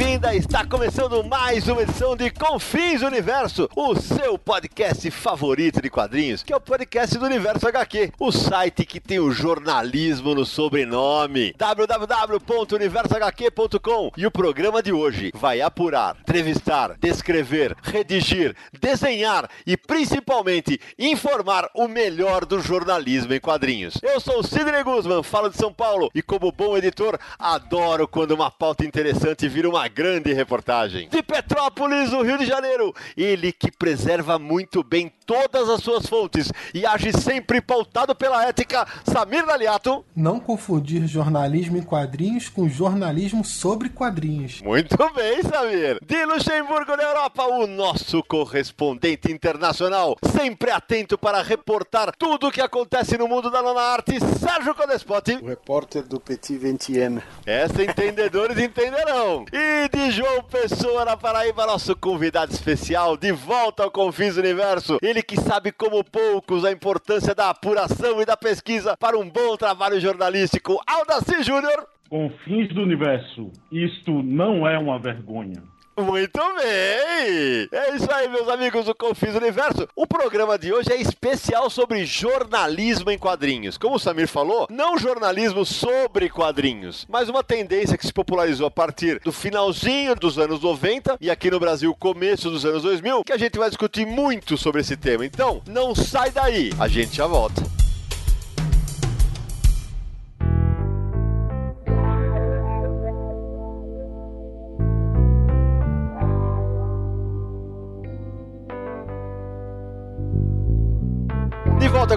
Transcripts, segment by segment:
Bem-vinda! Está começando mais uma edição de Confins Universo, o seu podcast favorito de quadrinhos, que é o podcast do Universo HQ, o site que tem o jornalismo no sobrenome, www.universohq.com. E o programa de hoje vai apurar, entrevistar, descrever, redigir, desenhar e principalmente informar o melhor do jornalismo em quadrinhos. Eu sou o Sidney Guzman, falo de São Paulo e como bom editor, adoro quando uma pauta interessante vira uma grande reportagem. De Petrópolis, no Rio de Janeiro, ele que preserva muito bem todas as suas fontes e age sempre pautado pela ética, Samir Daliato. Não confundir jornalismo em quadrinhos com jornalismo sobre quadrinhos. Muito bem, Samir. De Luxemburgo, na Europa, o nosso correspondente internacional, sempre atento para reportar tudo o que acontece no mundo da nona arte, Sérgio Codespotti. O repórter do Petit Ventienne. Essa entendedores entenderão. E de João Pessoa na Paraíba, nosso convidado especial, de volta ao Confins Universo. Ele que sabe como poucos a importância da apuração e da pesquisa para um bom trabalho jornalístico. Aldaci Júnior. Confins do Universo, isto não é uma vergonha. Muito bem! É isso aí, meus amigos do Confis Universo. O programa de hoje é especial sobre jornalismo em quadrinhos. Como o Samir falou, não jornalismo sobre quadrinhos, mas uma tendência que se popularizou a partir do finalzinho dos anos 90 e aqui no Brasil, começo dos anos 2000, que a gente vai discutir muito sobre esse tema. Então, não sai daí, a gente já volta.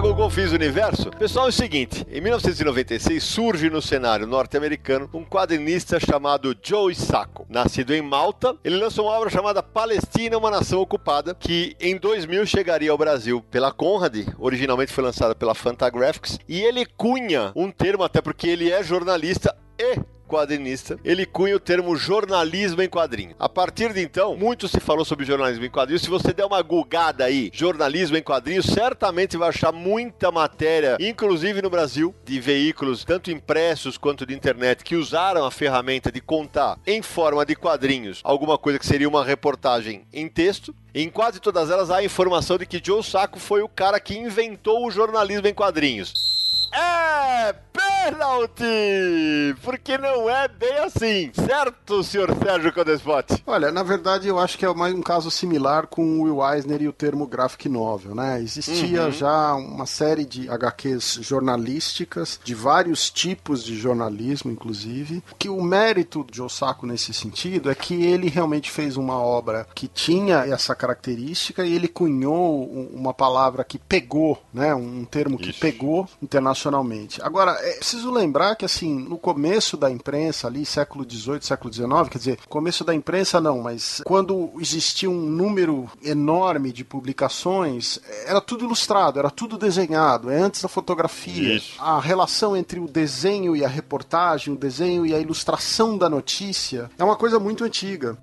Volta com o Universo. Pessoal, é o seguinte: em 1996 surge no cenário norte-americano um quadrinista chamado Joe Sacco. Nascido em Malta, ele lançou uma obra chamada Palestina, uma nação ocupada, que em 2000 chegaria ao Brasil pela Conrad, originalmente foi lançada pela Fantagraphics, e ele cunha um termo, até porque ele é jornalista e quadrinista, ele cunha o termo jornalismo em quadrinho. A partir de então, muito se falou sobre jornalismo em quadrinhos. Se você der uma gugada aí, jornalismo em quadrinhos, certamente vai achar muita matéria, inclusive no Brasil, de veículos, tanto impressos quanto de internet, que usaram a ferramenta de contar em forma de quadrinhos alguma coisa que seria uma reportagem em texto. Em quase todas elas há a informação de que Joe Sacco foi o cara que inventou o jornalismo em quadrinhos. É pênalti! Porque não é bem assim, certo, senhor Sérgio Codespot? Olha, na verdade eu acho que é mais um caso similar com o Will Eisner e o termo graphic novel, né? Existia Uhum. já uma série de HQs jornalísticas, de vários tipos de jornalismo, inclusive, que o mérito de Osako nesse sentido é que ele realmente fez uma obra que tinha essa característica e ele cunhou um- uma palavra que pegou, né? Um termo que pegou internacionalmente. Agora, é preciso lembrar que, assim, no começo da imprensa, ali, século XVIII, século XIX, quer dizer, começo da imprensa não, mas quando existia um número enorme de publicações, era tudo ilustrado, era tudo desenhado, é antes da fotografia. Isso. A relação entre o desenho e a reportagem, o desenho e a ilustração da notícia, é uma coisa muito antiga.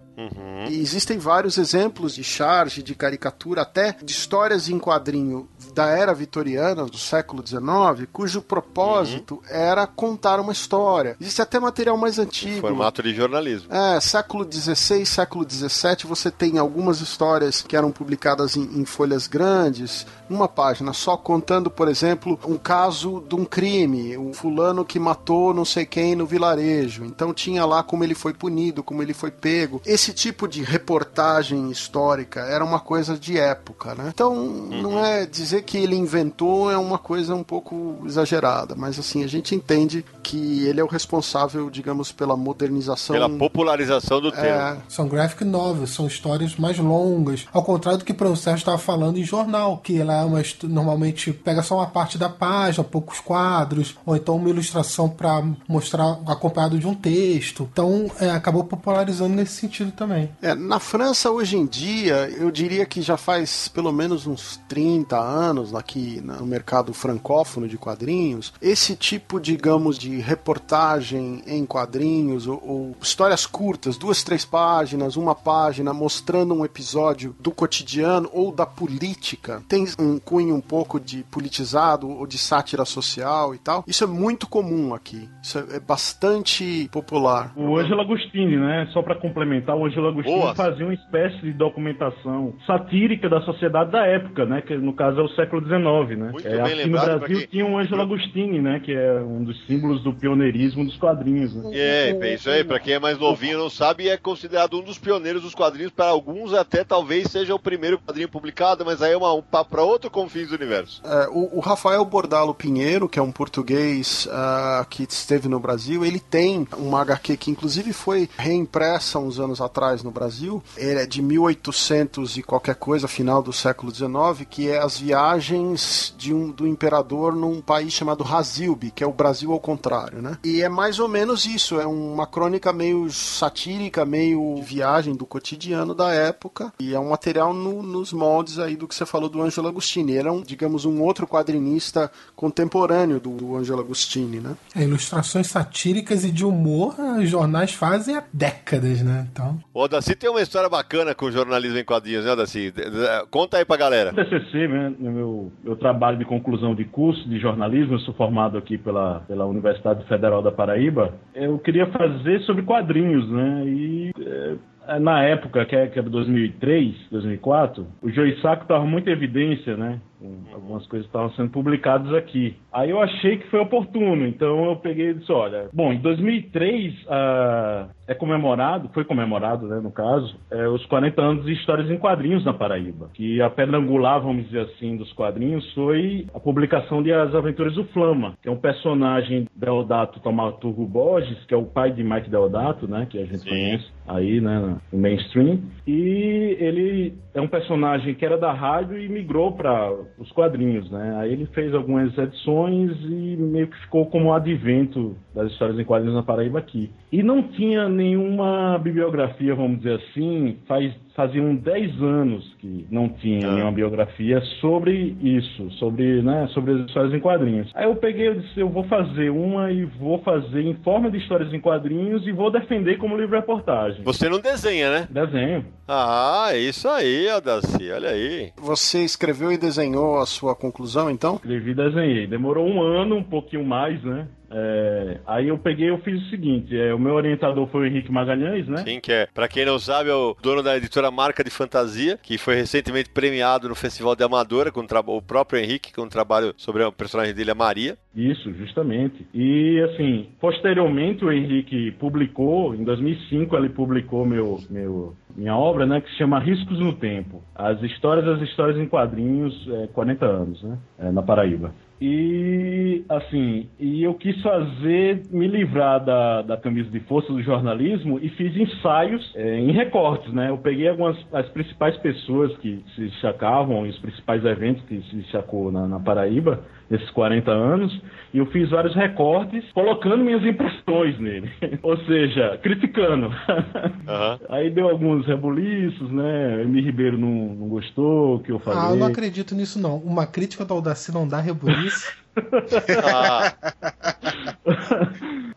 E existem vários exemplos de charge, de caricatura, até de histórias em quadrinho da era vitoriana, do século XIX, cujo propósito era contar uma história. Existe até material mais antigo. Formato de jornalismo. É, século XVI, século XVII, você tem algumas histórias que eram publicadas em, em folhas grandes, uma página só contando, por exemplo, um caso de um crime, um fulano que matou não sei quem no vilarejo. Então tinha lá como ele foi punido, como ele foi pego. Esse esse tipo de reportagem histórica era uma coisa de época, né? Então, uhum. não é dizer que ele inventou é uma coisa um pouco exagerada, mas assim, a gente entende que ele é o responsável, digamos, pela modernização. Pela popularização do é... termo. São graphic novels, são histórias mais longas. Ao contrário do que o Sérgio estava falando em jornal, que ela é uma, normalmente pega só uma parte da página, poucos quadros, ou então uma ilustração para mostrar acompanhado de um texto. Então, é, acabou popularizando nesse sentido também. É, na França, hoje em dia, eu diria que já faz pelo menos uns 30 anos aqui no mercado francófono de quadrinhos, esse tipo, digamos, de reportagem em quadrinhos ou, ou histórias curtas, duas, três páginas, uma página, mostrando um episódio do cotidiano ou da política, tem um cunho um pouco de politizado ou de sátira social e tal. Isso é muito comum aqui. Isso é, é bastante popular. O Ângelo Agostini, né? Só para complementar, o Ângelo Agostini Boa. fazia uma espécie de documentação satírica da sociedade da época, né? Que no caso é o século XIX, né? Muito é, bem aqui lembrado, no Brasil que... tinha o Ângelo Agostini, né? Que é um dos símbolos do pioneirismo dos quadrinhos. Né? É, é isso aí. Para quem é mais novinho não sabe, é considerado um dos pioneiros dos quadrinhos. Para alguns até talvez seja o primeiro quadrinho publicado, mas aí é uma, um papo para outro Confins do Universo. É, o, o, Rafael Bordalo Pinheiro, que é um português uh, que esteve no Brasil, ele tem uma HQ que inclusive foi reimpressa uns anos atrás no Brasil. Ele é de 1800 e qualquer coisa, final do século XIX, que é as viagens de um, do imperador num país chamado Razilbi, que é o Brasil ao contrário, né? E é mais ou menos isso, é uma crônica meio satírica, meio viagem do cotidiano da época, e é um material no, nos moldes aí do que você falou do Angelo Agostini. Ele é um, digamos, um outro quadrinista contemporâneo do, do Angelo Agostini, né? É, ilustrações satíricas e de humor, jornais fazem há décadas, né? Então... O Odaci tem uma história bacana com jornalismo em quadrinhos, né, Odaci? Conta aí pra galera. O TCC, né, meu, meu trabalho de conclusão de curso de jornalismo, eu sou formado aqui pela, pela Universidade Federal da Paraíba, eu queria fazer sobre quadrinhos, né? E é, na época, que era 2003, 2004, o Joey Sacco estava muito em evidência, né? Algumas coisas estavam sendo publicadas aqui. Aí eu achei que foi oportuno, então eu peguei e disse, olha... Bom, em 2003 uh, ah, é comemorado, foi comemorado, né, no caso, é, os 40 anos de histórias em quadrinhos na Paraíba. Que a pedra angular, vamos dizer assim, dos quadrinhos foi a publicação de As Aventuras do Flama, que é um personagem Deodato Tomaturgo Borges, que é o pai de Mike Deodato, né, que a gente Sim. conhece aí, né, no mainstream. E ele é um personagem que era da rádio e migrou para os quadrinhos, né? Aí ele fez algumas edições e meio que ficou como advento das histórias em quadrinhos na Paraíba aqui. E não tinha nenhuma bibliografia, vamos dizer assim, faz faziam 10 anos que não tinha ah. nenhuma biografia sobre isso, sobre, né, sobre as histórias em quadrinhos. Aí eu peguei e disse, eu vou fazer uma e vou fazer em forma de histórias em quadrinhos e vou defender como livro-reportagem. Você não desenha, né? Desenho. Ah, é isso aí, Adaci, olha aí. Você escreveu e desenhou a sua conclusão, então? Escrevi e desenhei. Demorou um ano, um pouquinho mais, né? É, aí eu peguei e fiz o seguinte: é, o meu orientador foi o Henrique Magalhães, né? Sim, que é, pra quem não sabe, é o dono da editora Marca de Fantasia, que foi recentemente premiado no Festival de Amadora com o próprio Henrique, com um trabalho sobre o personagem dele, a Maria. Isso, justamente. E assim, posteriormente o Henrique publicou, em 2005 ele publicou meu, meu, minha obra, né, que se chama Riscos no Tempo. As histórias das histórias em quadrinhos, é, 40 anos, né, é, na Paraíba. E, assim, e eu quis fazer, me livrar da, da camisa de força do jornalismo e fiz ensaios é, em recortes, né? Eu peguei algumas, as principais pessoas que se destacavam, os principais eventos que se destacou na, na Paraíba, nesses 40 anos, e eu fiz vários recortes colocando minhas impressões nele. Ou seja, criticando. Uhum. Aí deu alguns rebuliços, né? Emi Ribeiro não, não gostou que eu falei. Ah, eu não acredito nisso, não. Uma crítica do Audaci não dá rebuliço. Ah.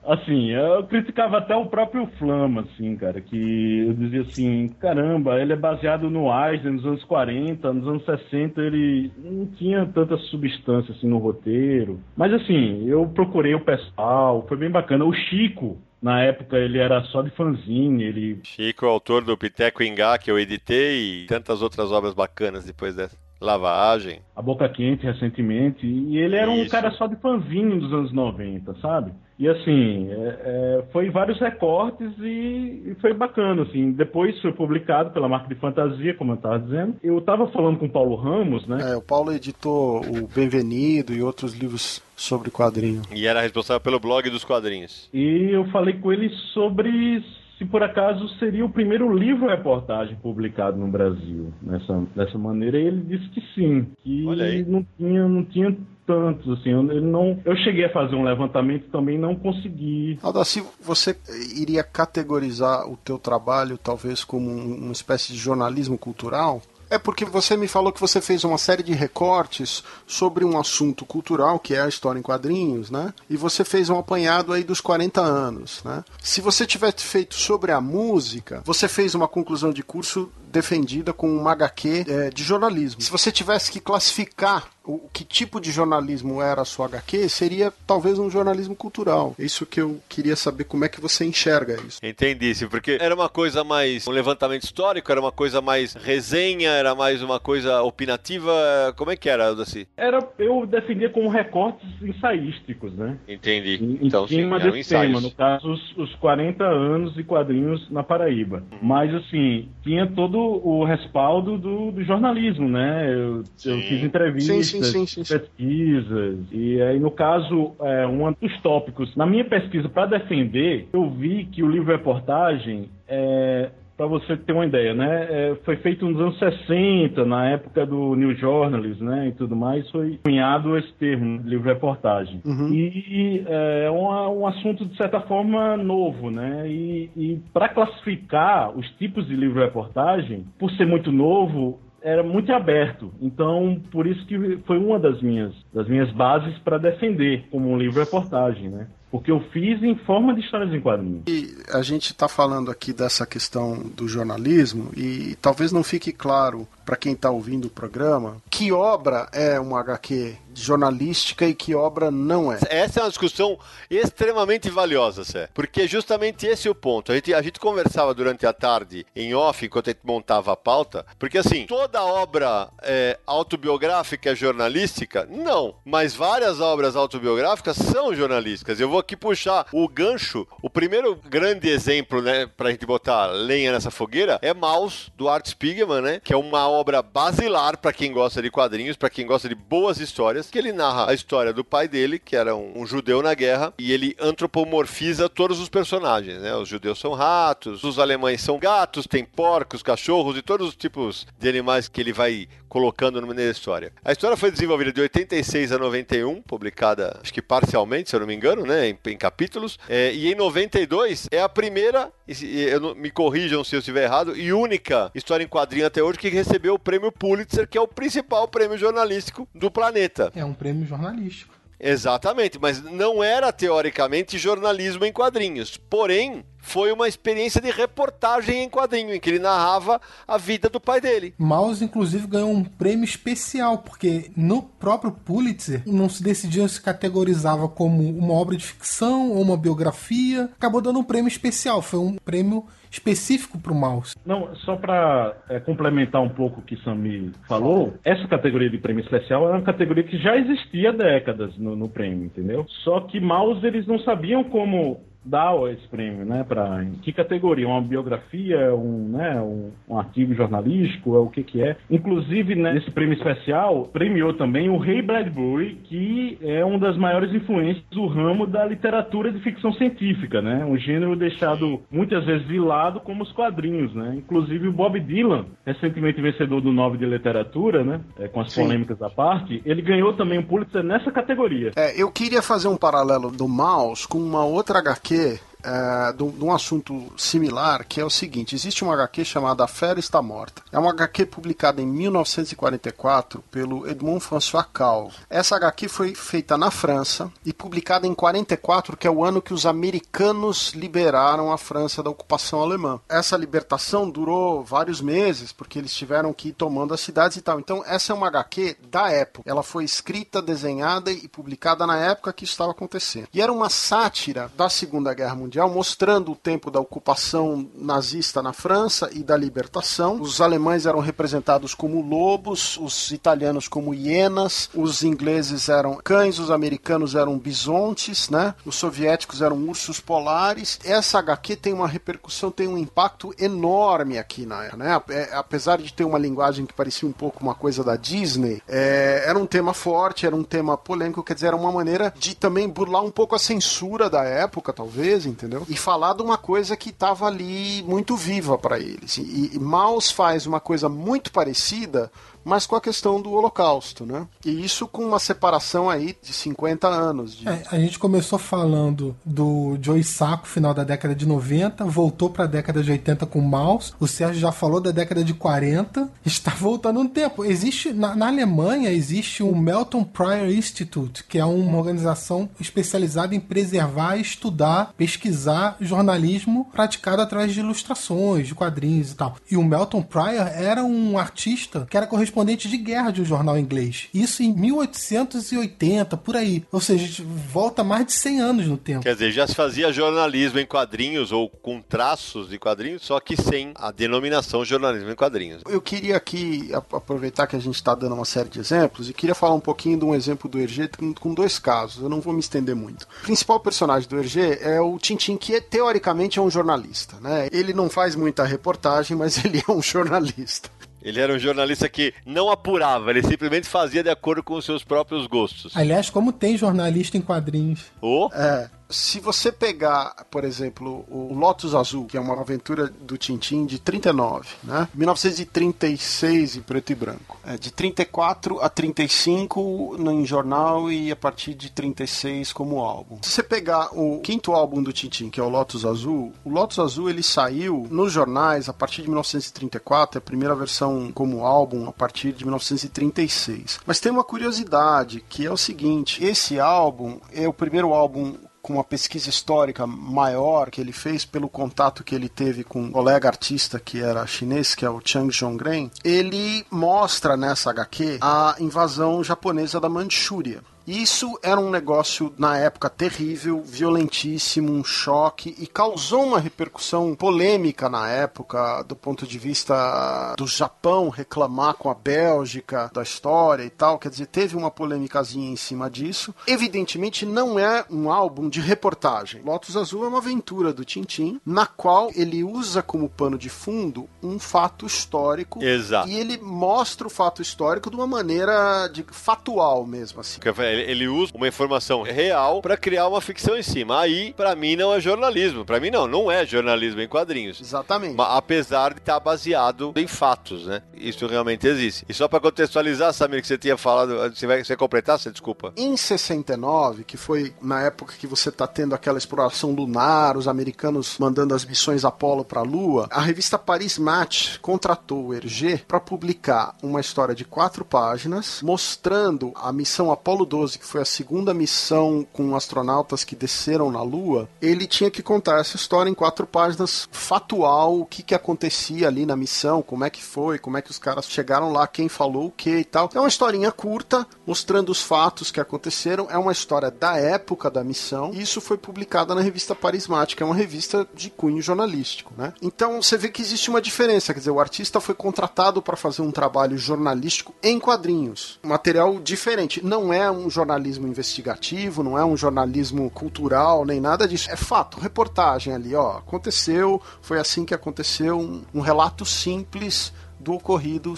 assim, eu criticava até o próprio Flama, assim, cara, que eu dizia assim, caramba, ele é baseado no Eisner nos anos 40, nos anos 60 ele não tinha tanta substância assim no roteiro. Mas assim, eu procurei o pessoal, foi bem bacana. O Chico, na época ele era só de fanzine, ele... Chico, autor do Piteco Ingá, que eu editei, e tantas outras obras bacanas depois dessa. Lavagem. A Boca Quente recentemente. E ele era Isso. um cara só de fanzinho dos anos 90, sabe? E assim, é, é, foi vários recortes e, e, foi bacana, assim. Depois foi publicado pela marca de fantasia, como eu estava dizendo. Eu estava falando com o Paulo Ramos, né? É, o Paulo editou o Bem-Venido e outros livros sobre quadrinho. E era responsável pelo blog dos quadrinhos. E eu falei com ele sobre se por acaso seria o primeiro livro-reportagem publicado no Brasil dessa, dessa maneira, e ele disse que sim, que não tinha, não tinha tantos, assim, eu, não, eu cheguei a fazer um levantamento também não consegui. Aldaci, você iria categorizar o teu trabalho talvez como uma espécie de jornalismo cultural? É porque você me falou que você fez uma série de recortes sobre um assunto cultural, que é a história em quadrinhos, né? E você fez um apanhado aí dos 40 anos, né? Se você tivesse feito sobre a música, você fez uma conclusão de curso defendida com uma HQ é, de jornalismo. Se você tivesse que classificar o que tipo de jornalismo era a sua HQ, seria talvez um jornalismo cultural. Isso que eu queria saber como é que você enxerga isso. Entendi, sim, porque era uma coisa mais um levantamento histórico, era uma coisa mais resenha, era mais uma coisa opinativa, como é que era, assim? Era, eu defendia como recortes ensaísticos, né? Entendi. Em, então, em cima sim, desse tema, no caso, os, os 40 anos de quadrinhos na Paraíba. Uhum. Mas, assim, tinha todo o respaldo do, do jornalismo, né? Eu, eu fiz entrevistas, sim, sim, pesquisas, e aí, no caso, é, um dos tópicos, na minha pesquisa para defender, eu vi que o livro-reportagem é, para você ter uma ideia, né? É, foi feito nos anos 60, na época do New Journalism, né? E tudo mais, foi cunhado esse termo, livro-reportagem. Uhum. E é um, um, assunto, de certa forma, novo, né? E, e para classificar os tipos de livro-reportagem, por ser muito novo, era muito aberto. Então, por isso que foi uma das minhas, das minhas bases para defender como um livro-reportagem, né? Porque eu fiz em forma de histórias em quadrinhos. E a gente está falando aqui dessa questão do jornalismo e talvez não fique claro para quem está ouvindo o programa que obra é uma HQ jornalística e que obra não é. Essa é uma discussão extremamente valiosa, Sé, porque justamente esse é o ponto. A gente, a gente conversava durante a tarde em off, enquanto a gente montava a pauta, porque assim, toda obra é, autobiográfica é jornalística? Não, mas várias obras autobiográficas são jornalísticas. Eu vou aqui puxar o gancho. O primeiro grande exemplo, né, pra gente botar lenha nessa fogueira é Maus, do Art Spiegelman, né, que é uma obra basilar para quem gosta de quadrinhos, para quem gosta de boas histórias, que ele narra a história do pai dele, que era um, um, judeu na guerra, e ele antropomorfiza todos os personagens, né? Os judeus são ratos, os alemães são gatos, tem porcos, cachorros e todos os tipos de animais que ele vai colocando no meio da história. A história foi desenvolvida de 86 a 91, publicada, acho que parcialmente, se eu não me engano, né, em, em capítulos, é, e em 92 é a primeira, eu, me corrijam se eu estiver errado, e única história em quadrinho até hoje que recebeu o prêmio Pulitzer, que é o principal prêmio jornalístico do planeta. É um prêmio jornalístico. Exatamente, mas não era teoricamente jornalismo em quadrinhos. Porém, foi uma experiência de reportagem em quadrinho, em que ele narrava a vida do pai dele. Mouse, inclusive, ganhou um prêmio especial, porque no próprio Pulitzer não se decidia se categorizava como uma obra de ficção ou uma biografia. Acabou dando um prêmio especial, foi um prêmio específico para o mouse. Não, só para é, complementar um pouco o que Sami falou, essa categoria de prêmio especial é uma categoria que já existia há décadas no, no prêmio, entendeu? Só que mouse eles não sabiam como dá esse prêmio, né? Para que categoria? Uma biografia, um, né? Um, um, artigo jornalístico, é o que que é? Inclusive né, nesse prêmio especial premiou também o Ray Bradbury, que é uma das maiores influências do ramo da literatura de ficção científica, né? Um gênero deixado muitas vezes de lado como os quadrinhos, né? Inclusive o Bob Dylan, recentemente vencedor do Nobel de Literatura, né? É, com as Sim. polêmicas à parte, ele ganhou também o um Pulitzer nessa categoria. É, eu queria fazer um paralelo do Mouse com uma outra HQ HQ é, de, um assunto similar, que é o seguinte: existe uma HQ chamada A Fera Está Morta. É uma HQ publicada em 1944 pelo Edmond François Calvo. Essa HQ foi feita na França e publicada em 44, que é o ano que os americanos liberaram a França da ocupação alemã. Essa libertação durou vários meses, porque eles tiveram que ir tomando as cidades e tal. Então, essa é uma HQ da época. Ela foi escrita, desenhada e publicada na época que estava acontecendo. E era uma sátira da Segunda Guerra Mundial Mundial, mostrando o tempo da ocupação nazista na França e da libertação. Os alemães eram representados como lobos, os italianos como hienas, os ingleses eram cães, os americanos eram bisontes, né? Os soviéticos eram ursos polares. Essa HQ tem uma repercussão, tem um impacto enorme aqui na era, né? É, apesar de ter uma linguagem que parecia um pouco uma coisa da Disney, é, era um tema forte, era um tema polêmico, quer dizer, era uma maneira de também burlar um pouco a censura da época, talvez, entendeu? E falar de uma coisa que estava ali muito viva para eles. E, e Maus faz uma coisa muito parecida mas com a questão do Holocausto, né? E isso com uma separação aí de 50 anos. De... É, a gente começou falando do Joey Sacco, final da década de 90, voltou para a década de 80 com Maus. O Sérgio já falou da década de 40, está voltando um tempo. Existe na, na Alemanha existe o Melton Prior Institute, que é uma organização especializada em preservar, estudar, pesquisar jornalismo praticado através de ilustrações, de quadrinhos e tal. E o Melton Prior era um artista que era correspondente correspondente de guerra de um jornal inglês. Isso em 1880, por aí. Ou seja, a gente volta mais de 100 anos no tempo. Quer dizer, já se fazia jornalismo em quadrinhos ou com traços de quadrinhos, só que sem a denominação jornalismo em quadrinhos. Eu queria aqui aproveitar que a gente está dando uma série de exemplos e queria falar um pouquinho de um exemplo do Hergé com dois casos. Eu não vou me estender muito. O principal personagem do Hergé é o Tintin, que é, teoricamente é um jornalista. Né? Ele não faz muita reportagem, mas ele é um jornalista. Ele era um jornalista que não apurava, ele simplesmente fazia de acordo com os seus próprios gostos. Aliás, como tem jornalista em quadrinhos. Oh. É se você pegar, por exemplo, o Lotus Azul, que é uma aventura do Tintin de 39, né? 1936 em preto e branco. É, de 34 a 35 no jornal e a partir de 36 como álbum. Se você pegar o quinto álbum do Tintin, que é o Lotus Azul, o Lotus Azul ele saiu nos jornais a partir de 1934, é a primeira versão como álbum a partir de 1936. Mas tem uma curiosidade, que é o seguinte, esse álbum é o primeiro álbum com uma pesquisa histórica maior que ele fez pelo contato que ele teve com um colega artista que era chinês, que é o Chang Zhongren, ele mostra nessa HQ a invasão japonesa da Manchúria. Isso era um negócio, na época, terrível, violentíssimo, um choque e causou uma repercussão polêmica na época, do ponto de vista do Japão reclamar com a Bélgica da história e tal. Quer dizer, teve uma polêmicazinha em cima disso. Evidentemente, não é um álbum de reportagem. Lotus Azul é uma aventura do Tintin, na qual ele usa como pano de fundo um fato histórico. Exato. E ele mostra o fato histórico de uma maneira de, fatual mesmo, assim ele, ele usa uma informação real para criar uma ficção em cima. Aí, para mim, não é jornalismo. Para mim, não, não é jornalismo em quadrinhos. Exatamente. Mas, apesar de estar baseado em fatos, né? Isso realmente existe. E só para contextualizar, Samir, que você tinha falado, você vai você completar, você desculpa. Em 69, que foi na época que você tá tendo aquela exploração lunar, os americanos mandando as missões Apollo para a Lua, a revista Paris Match contratou o Hergé para publicar uma história de quatro páginas mostrando a missão Apollo 12 que foi a segunda missão com astronautas que desceram na Lua, ele tinha que contar essa história em quatro páginas fatual, o que, que acontecia ali na missão, como é que foi, como é que os caras chegaram lá, quem falou o que e tal. É uma historinha curta, mostrando os fatos que aconteceram. É uma história da época da missão. Isso foi publicado na revista Parismática, é uma revista de cunho jornalístico, né? Então você vê que existe uma diferença, quer dizer, o artista foi contratado para fazer um trabalho jornalístico em quadrinhos, material diferente. Não é um jornalismo investigativo, não é um jornalismo cultural, nem nada disso. É fato, reportagem ali, ó. Aconteceu, foi assim que aconteceu, um, um relato simples do ocorrido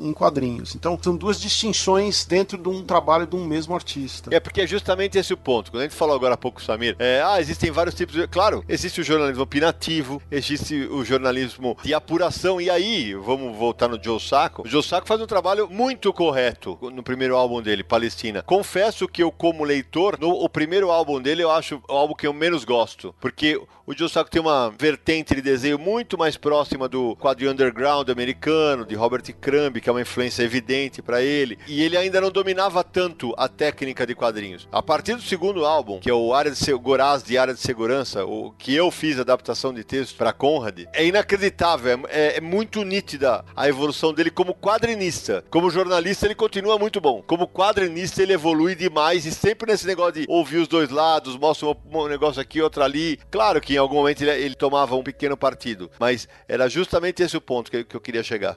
em quadrinhos. Então, são duas distinções dentro de um trabalho de um mesmo artista. É porque é justamente esse o ponto. Quando a gente falou agora há pouco, Samir, é, ah, existem vários tipos de. Claro, existe o jornalismo opinativo, existe o jornalismo de apuração, e aí, vamos voltar no Joe Sacco. O Joe Sacco faz um trabalho muito correto no primeiro álbum dele, Palestina. Confesso que eu, como leitor, no o primeiro álbum dele, eu acho o álbum que eu menos gosto. Porque o Joe Sacco tem uma vertente de desenho muito mais próxima do quadrinho underground americano de Robert Crumb, que é uma influência evidente para ele, e ele ainda não dominava tanto a técnica de quadrinhos. A partir do segundo álbum, que é o Área de Goraz de Área de Segurança, o que eu fiz adaptação de texto para Conrad, é inacreditável, é, é muito nítida a evolução dele como quadrinista. Como jornalista, ele continua muito bom. Como quadrinista, ele evolui demais e sempre nesse negócio de ouvir os dois lados, mostra um, negócio aqui, outro ali. Claro que em algum momento ele, ele tomava um pequeno partido, mas era justamente esse o ponto que, que eu queria chegar.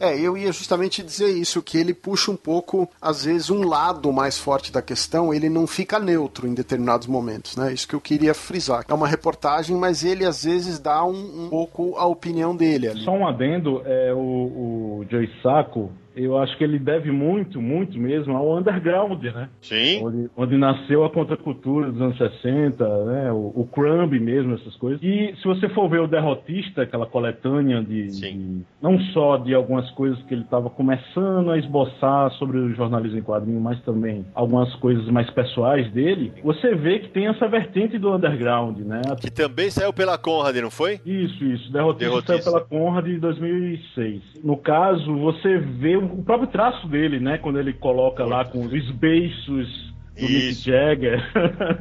É, eu ia justamente dizer isso, que ele puxa um pouco, às vezes, um lado mais forte da questão, ele não fica neutro em determinados momentos, né? Isso que eu queria frisar. É uma reportagem, mas ele às vezes dá um, um pouco a opinião dele ali. Só um adendo, é, o, o Joe Sacco, eu acho que ele deve muito, muito mesmo ao underground, né? Sim. Onde, onde nasceu a contracultura dos anos 60, né? O, o crumb mesmo, essas coisas. E se você for ver o Derrotista, aquela coletânea de, de não só de algumas coisas que ele estava começando a esboçar sobre o jornalismo em quadrinho, mas também algumas coisas mais pessoais dele, você vê que tem essa vertente do underground, né? Que também saiu pela Conrad, não foi? Isso, isso. Derrotista, Derrotista. saiu pela Conrad em 2006. No caso, você vê o próprio traço dele, né? Quando ele coloca lá com os beiços do Mick Jagger.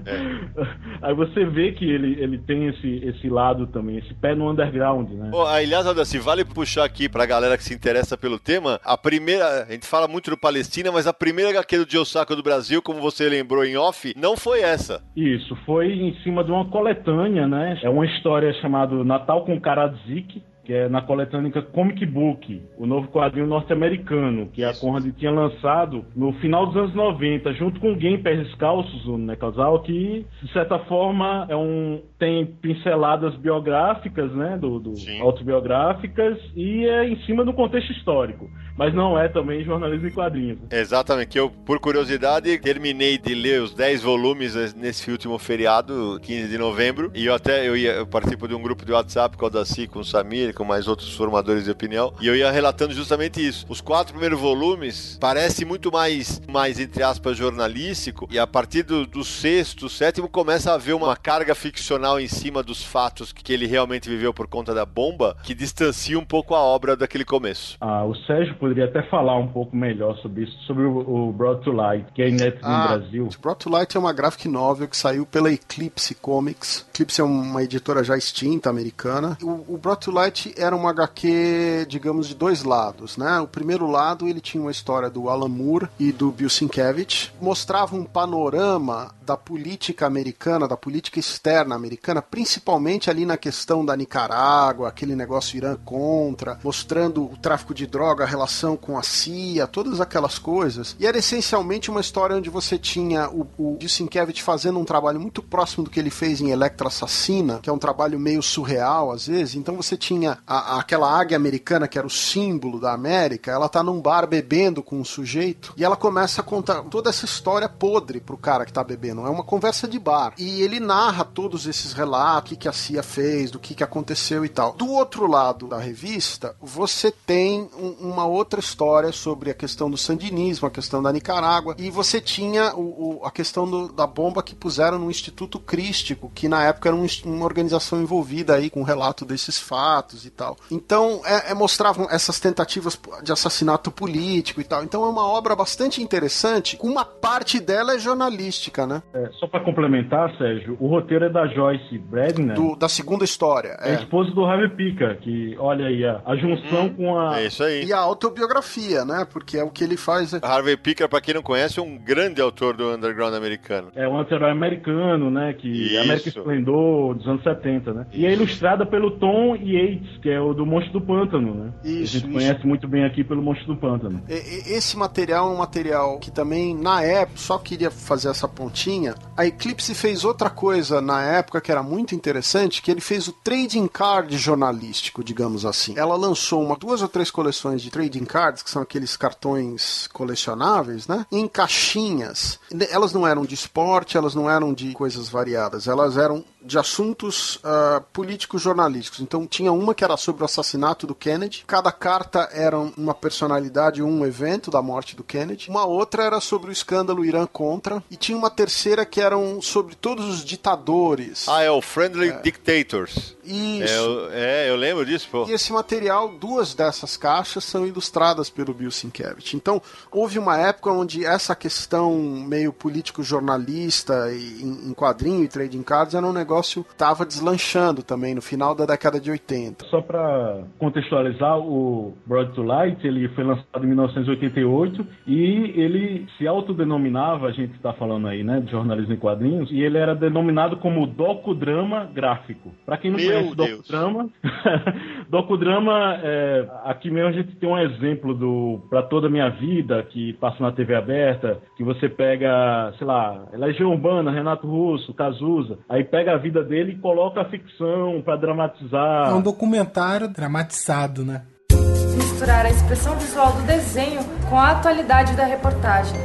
É. Aí você vê que ele, ele tem esse, esse lado também, esse pé no underground, né? Oh, aliás, Aldacir, vale puxar aqui pra galera que se interessa pelo tema, a primeira, a gente fala muito do Palestina, mas a primeira HQ do Joe do Brasil, como você lembrou em off, não foi essa. Isso, foi em cima de uma coletânea, né? É uma história chamada Natal com Karadzik, que é na coletânea Comic Book, o novo quadrinho norte-americano, que a Conrad tinha lançado no final dos anos 90, junto com Game Pés Descalços, o né, casal, que de certa forma é um tem pinceladas biográficas, né, do, do autobiográficas e é em cima do contexto histórico, mas não é também jornalismo em quadrinhos. Exatamente, que eu por curiosidade terminei de ler os 10 volumes nesse último feriado, 15 de novembro, e eu até eu, ia, eu participo de um grupo de WhatsApp com o Daci, com o Samir, com mais outros formadores de opinião, e eu ia relatando justamente isso. Os quatro primeiros volumes parece muito mais, mais entre aspas, jornalístico, e a partir do, do sexto, sétimo, começa a haver uma carga ficcional em cima dos fatos que ele realmente viveu por conta da bomba, que distancia um pouco a obra daquele começo. Ah, o Sérgio poderia até falar um pouco melhor sobre isso, sobre o, o Brought to Light, que é inédito ah, no Brasil. Brought to Light é uma graphic novel que saiu pela Eclipse Comics. Eclipse é uma editora já extinta americana. O, o Brought to Light era uma HQ, digamos, de dois lados, né? O primeiro lado, ele tinha uma história do Alan Moore e do Bill Sienkiewicz, mostrava um panorama da política americana, da política externa americana, principalmente ali na questão da Nicarágua, aquele negócio Irã contra, mostrando o tráfico de droga, a relação com a CIA, todas aquelas coisas. E era essencialmente uma história onde você tinha o, o Bill Sienkiewicz fazendo um trabalho muito próximo do que ele fez em Electra Assassina, que é um trabalho meio surreal às vezes. Então você tinha a, aquela águia americana que era o símbolo da América, ela tá num bar bebendo com um sujeito e ela começa a contar toda essa história podre pro cara que tá bebendo. É uma conversa de bar. E ele narra todos esses relatos, o que, a CIA fez, do que, que aconteceu e tal. Do outro lado da revista, você tem um, uma outra história sobre a questão do sandinismo, a questão da Nicarágua, e você tinha o, o, a questão do, da bomba que puseram no Instituto Crístico, que na época era um, uma organização envolvida aí com o relato desses fatos e tal. Então, é, é, mostravam essas tentativas de assassinato político e tal. Então, é uma obra bastante interessante. Uma parte dela é jornalística, né? É, só para complementar, Sérgio, o roteiro é da Joyce Bradner. Do, da segunda história. É, é esposa do Harvey Pica, que olha aí a, a junção hum, com a. É isso aí. E a autobiografia, né? Porque é o que ele faz. É... Harvey Pica, para quem não conhece, é um grande autor do underground americano. É um anti-herói americano, né? Que isso. América Esplendor dos anos 70, né? Isso. E é ilustrada pelo Tom Yates, que é o do Monstro do Pântano, né? Isso, a gente isso. conhece muito bem aqui pelo Monstro do Pântano. Esse material é um material que também, na época, só queria fazer essa pontinha. A Eclipse fez outra coisa na época que era muito interessante, que ele fez o trading card jornalístico, digamos assim. Ela lançou uma, duas ou três coleções de trading cards, que são aqueles cartões colecionáveis, né? Em caixinhas. Elas não eram de esporte, elas não eram de coisas variadas, elas eram de assuntos uh, políticos jornalísticos. Então tinha uma que era sobre o assassinato do Kennedy, cada carta era uma personalidade, um evento da morte do Kennedy. Uma outra era sobre o escândalo Irã contra e tinha uma terceira que eram sobre todos os ditadores. Ah, é o Friendly é. Dictators. Isso. É eu, é, eu lembro disso, pô. E esse material, duas dessas caixas são ilustradas pelo Bill Sienkiewicz. Então, houve uma época onde essa questão meio político-jornalista em, em quadrinho e trading cards era um negócio que estava deslanchando também no final da década de 80. Só para contextualizar, o Broad to Light ele foi lançado em 1988 e ele se autodenominava, a gente está falando aí, né, de jornalismo em quadrinhos, e ele era denominado como docudrama gráfico. Para quem não Meu conhece docudrama, docudrama, é, aqui mesmo a gente tem um exemplo do Para Toda a Minha Vida, que passa na TV aberta, que você pega, sei lá, Legião Urbana, Renato Russo, Cazuza, aí pega a vida dele e coloca a ficção para dramatizar. É um documentário dramatizado, né? Misturar a expressão visual do desenho com a atualidade da reportagem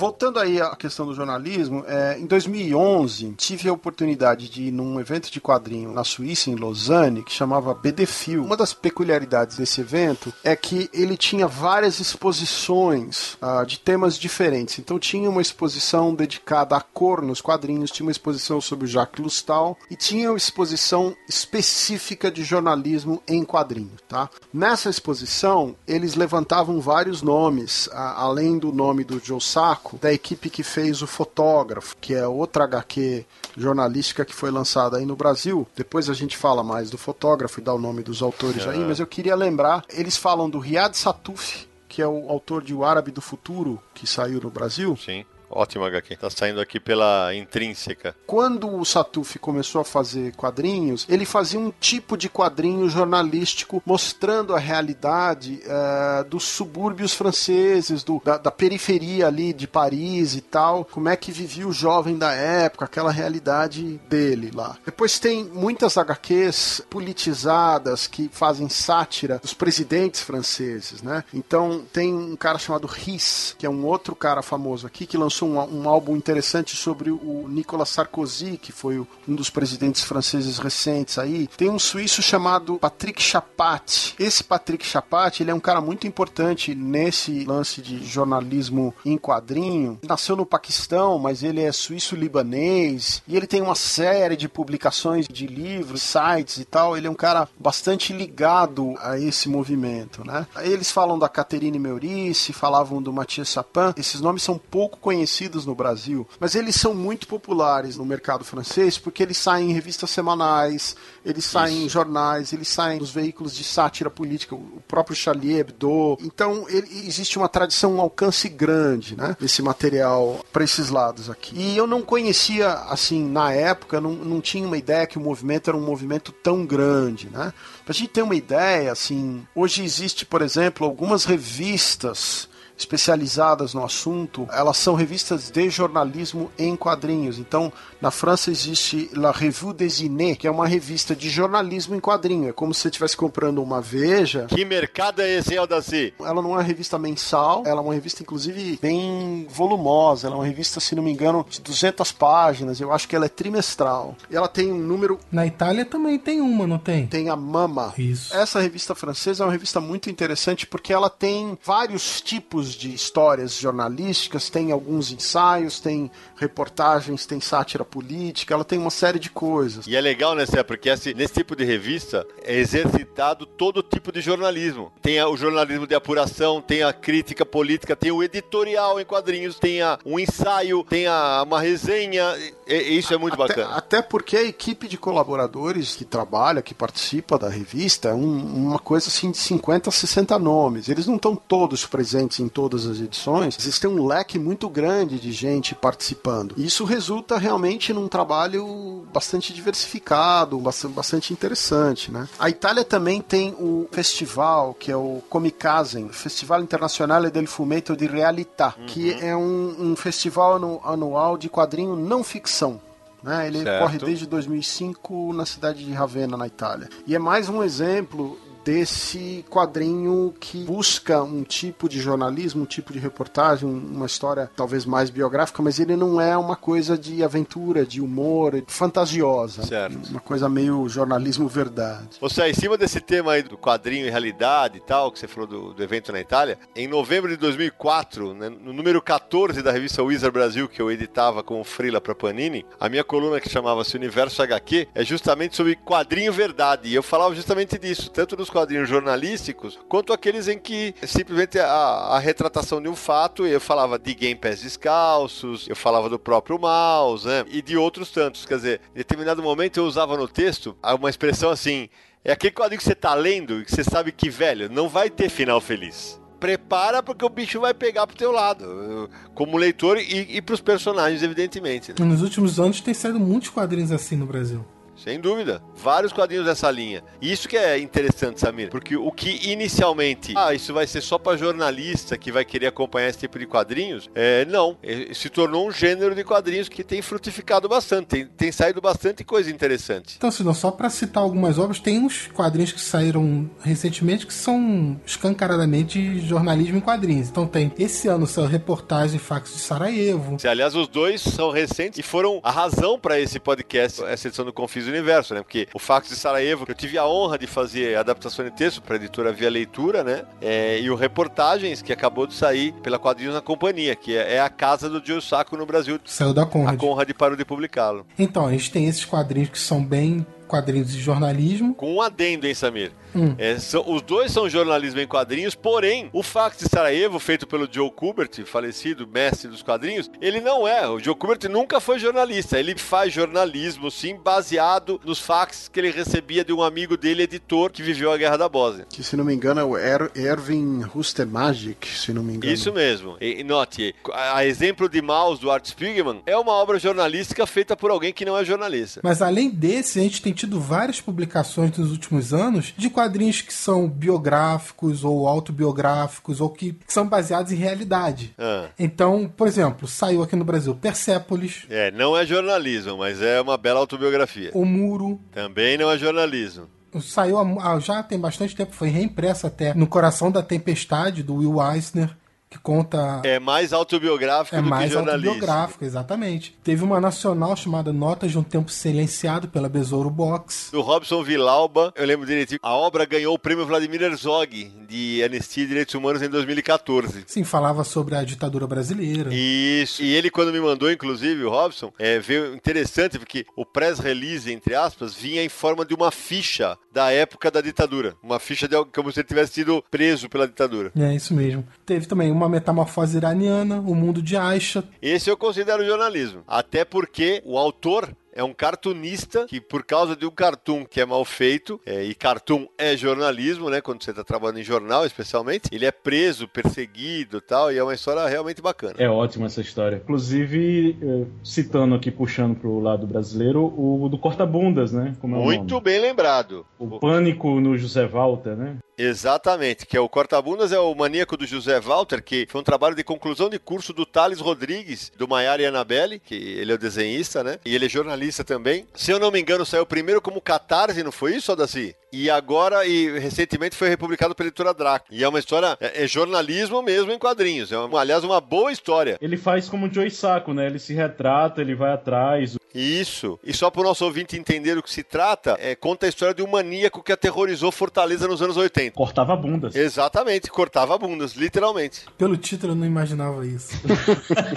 voltando aí à questão do jornalismo, é, em 2011 tive a oportunidade de ir num evento de quadrinho na Suíça, em Lausanne, que chamava BDFIL. Uma das peculiaridades desse evento é que ele tinha várias exposições ah, de temas diferentes. Então tinha uma exposição dedicada à cor nos quadrinhos, tinha uma exposição sobre o Jacques Lustal e tinha uma exposição específica de jornalismo em quadrinho. Tá? Nessa exposição, eles levantavam vários nomes, ah, além do nome do Joe Sacco, da equipe que fez o Fotógrafo, que é outra HQ jornalística que foi lançada aí no Brasil. Depois a gente fala mais do Fotógrafo e dá o nome dos autores aí, mas eu queria lembrar, eles falam do Riad Satuf, que é o autor de O Árabe do Futuro, que saiu no Brasil. Sim. Ótima HQ. Tá saindo aqui pela Intrínseca. Quando o Satuf começou a fazer quadrinhos, ele fazia um tipo de quadrinho jornalístico mostrando a realidade é, dos subúrbios franceses, do, da, da, periferia ali de Paris e tal. Como é que vivia o jovem da época, aquela realidade dele lá. Depois tem muitas HQs politizadas que fazem sátira dos presidentes franceses, né? Então tem um cara chamado Riss, que é um outro cara famoso aqui, que lançou um, um álbum interessante sobre o Nicolas Sarkozy, que foi um dos presidentes franceses recentes aí. Tem um suíço chamado Patrick Chapat. Esse Patrick Chapat, ele é um cara muito importante nesse lance de jornalismo em quadrinho. Nasceu no Paquistão, mas ele é suíço-libanês e ele tem uma série de publicações de livros, sites e tal. Ele é um cara bastante ligado a esse movimento, né? Eles falam da Caterine Meurice, falavam do Mathieu Sapin. Esses nomes são pouco conhecidos conhecidos no Brasil, mas eles são muito populares no mercado francês porque eles saem em revistas semanais, eles saem Isso. em jornais, eles saem nos veículos de sátira política, o próprio Charlie Hebdo. Então ele, existe uma tradição, um alcance grande, né? Esse material para esses lados aqui. E eu não conhecia, assim, na época, não, não tinha uma ideia que o movimento era um movimento tão grande, né? Pra gente ter uma ideia, assim, hoje existe, por exemplo, algumas revistas especializadas no assunto, elas são revistas de jornalismo em quadrinhos. Então, na França existe La Revue des Inés, que é uma revista de jornalismo em quadrinho. É como se você estivesse comprando uma Veja. Que mercado é esse, Aldaci? Ela não é uma revista mensal, ela é uma revista, inclusive, bem volumosa. Ela é uma revista, se não me engano, de 200 páginas. Eu acho que ela é trimestral. E ela tem um número... Na Itália também tem uma, não tem? Tem a Mama. Isso. Essa revista francesa é uma revista muito interessante porque ela tem vários tipos de histórias jornalísticas, tem alguns ensaios, tem reportagens, tem sátira política, ela tem uma série de coisas. E é legal, né, Cé? Porque assim, nesse tipo de revista é exercitado todo tipo de jornalismo. Tem o jornalismo de apuração, tem a crítica política, tem o editorial em quadrinhos, tem a, um ensaio, tem a, uma resenha. E, e isso é muito até, bacana. Até porque a equipe de colaboradores que trabalha, que participa da revista, é um, uma coisa assim de 50, 60 nomes. Eles não estão todos presentes em todas as edições. Existe um leque muito grande de gente participando. E isso resulta realmente num trabalho bastante diversificado, bastante interessante, né? A Itália também tem o festival, que é o Comikazen, Festival Internazionale del Fumetto di Realtà, uhum. que é um, um festival anual de quadrinho não ficção. Né? Ele certo. corre desde 2005 na cidade de Ravenna, na Itália. E é mais um exemplo desse quadrinho que busca um tipo de jornalismo, um tipo de reportagem, uma história talvez mais biográfica, mas ele não é uma coisa de aventura, de humor, fantasiosa. Certo. Uma coisa meio jornalismo verdade. Você, em cima desse tema aí do quadrinho e realidade e tal, que você falou do, do evento na Itália, em novembro de 2004, né, no número 14 da revista Wizard Brasil, que eu editava como freela para Panini, a minha coluna que chamava-se Universo HQ é justamente sobre quadrinho verdade. E eu falava justamente disso, tanto quadrinhos jornalísticos, quanto aqueles em que simplesmente a, a retratação de um fato, eu falava de Game Descalços, eu falava do próprio Mouse, né, e de outros tantos. Quer dizer, em determinado momento eu usava no texto uma expressão assim, é aquele quadrinho que você tá lendo e que você sabe que, velho, não vai ter final feliz. Prepara porque o bicho vai pegar pro teu lado, como leitor e, e pros personagens, evidentemente. Né? Nos últimos anos tem saído muitos quadrinhos assim no Brasil. Sem dúvida. Vários quadrinhos dessa linha. Isso que é interessante, Samir. Porque o que inicialmente, ah, isso vai ser só para jornalista que vai querer acompanhar esse tipo de quadrinhos, é, não. Se tornou um gênero de quadrinhos que tem frutificado bastante. Tem, tem saído bastante coisa interessante. Então, se não, só para citar algumas obras, tem uns quadrinhos que saíram recentemente que são escancaradamente jornalismo em quadrinhos. Então tem esse ano são reportagem Fax de Sarajevo. Se, aliás, os dois são recentes e foram a razão para esse podcast, essa edição do Confis Universo, né? Porque o Fax de Sarajevo, eu tive a honra de fazer adaptação de texto para a editora Via Leitura, né? É, e o Reportagens, que acabou de sair pela Quadrinhos na Companhia, que é, é a casa do Joe Sacco no Brasil. Saiu da Conrad. A Conrad parou de publicá-lo. Então, a gente tem esses quadrinhos que são bem quadrinhos de jornalismo. Com um adendo, hein, Samir? Hum. É, são, os dois são jornalismo em quadrinhos, porém, o Fax de Sarajevo, feito pelo Joe Kubert, falecido mestre dos quadrinhos, ele não é. O Joe Kubert nunca foi jornalista. Ele faz jornalismo, sim, baseado nos fax que ele recebia de um amigo dele, editor, que viveu a Guerra da Bósnia. Que, se não me engano, é o er Erwin Rustemagic, se não me engano. Isso mesmo. E, note, a, a exemplo de Maus, do Art Spiegelman, é uma obra jornalística feita por alguém que não é jornalista. Mas além desse, a gente tem tido várias publicações nos últimos anos de quadrinhos que são biográficos ou autobiográficos ou que, que são baseados em realidade. Ah. Então, por exemplo, saiu aqui no Brasil Persépolis. É, não é jornalismo, mas é uma bela autobiografia. O Muro. Também não é jornalismo saiu já tem bastante tempo, foi reimpressa até no Coração da Tempestade, do Will Eisner que conta. É mais autobiográfico é do mais que jornalístico. autobiográfico, exatamente. Teve uma nacional chamada Notas de um Tempo Silenciado pela Besouro Box. Do Robson Vilauba, eu lembro direitinho. A obra ganhou o prêmio Vladimir Herzog de Anistia e Direitos Humanos em 2014. Sim, falava sobre a ditadura brasileira. Isso. E ele, quando me mandou, inclusive, o Robson, é, veio interessante porque o press release, entre aspas, vinha em forma de uma ficha da época da ditadura. Uma ficha de como se ele tivesse sido preso pela ditadura. É, isso mesmo. Teve também uma metamorfose iraniana, o mundo de Aisha. Esse eu considero jornalismo. Até porque o autor é um cartunista que, por causa de um cartoon que é mal feito, é, e cartoon é jornalismo, né? Quando você está trabalhando em jornal, especialmente, ele é preso, perseguido tal, e é uma história realmente bacana. É ótima essa história. Inclusive, eh, citando aqui, puxando para o lado brasileiro, o do Corta-Bundas, né? É Muito bem lembrado. O Pânico no José Walter, né? Exatamente, que é o Corta-Bundas é o maníaco do José Walter, que foi um trabalho de conclusão de curso do Thales Rodrigues, do Maiara e Anabelle, que ele é o desenhista, né? E ele é jornalista também. Se eu não me engano, saiu primeiro como Catarse, não foi isso, Odaci? E agora, e recentemente foi republicado pela editora Draco. E é uma história, é, é jornalismo mesmo em quadrinhos. É, uma, aliás, uma boa história. Ele faz como o Joey Saco, né? Ele se retrata, ele vai atrás. Isso. E só para o nosso ouvinte entender o que se trata, é, conta a história de um maníaco que aterrorizou Fortaleza nos anos 80. Cortava bundas. Exatamente, cortava bundas, literalmente. Pelo título eu não imaginava isso.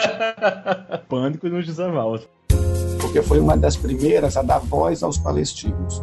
Pânico no José Walter. Porque foi uma das primeiras a dar voz aos palestinos.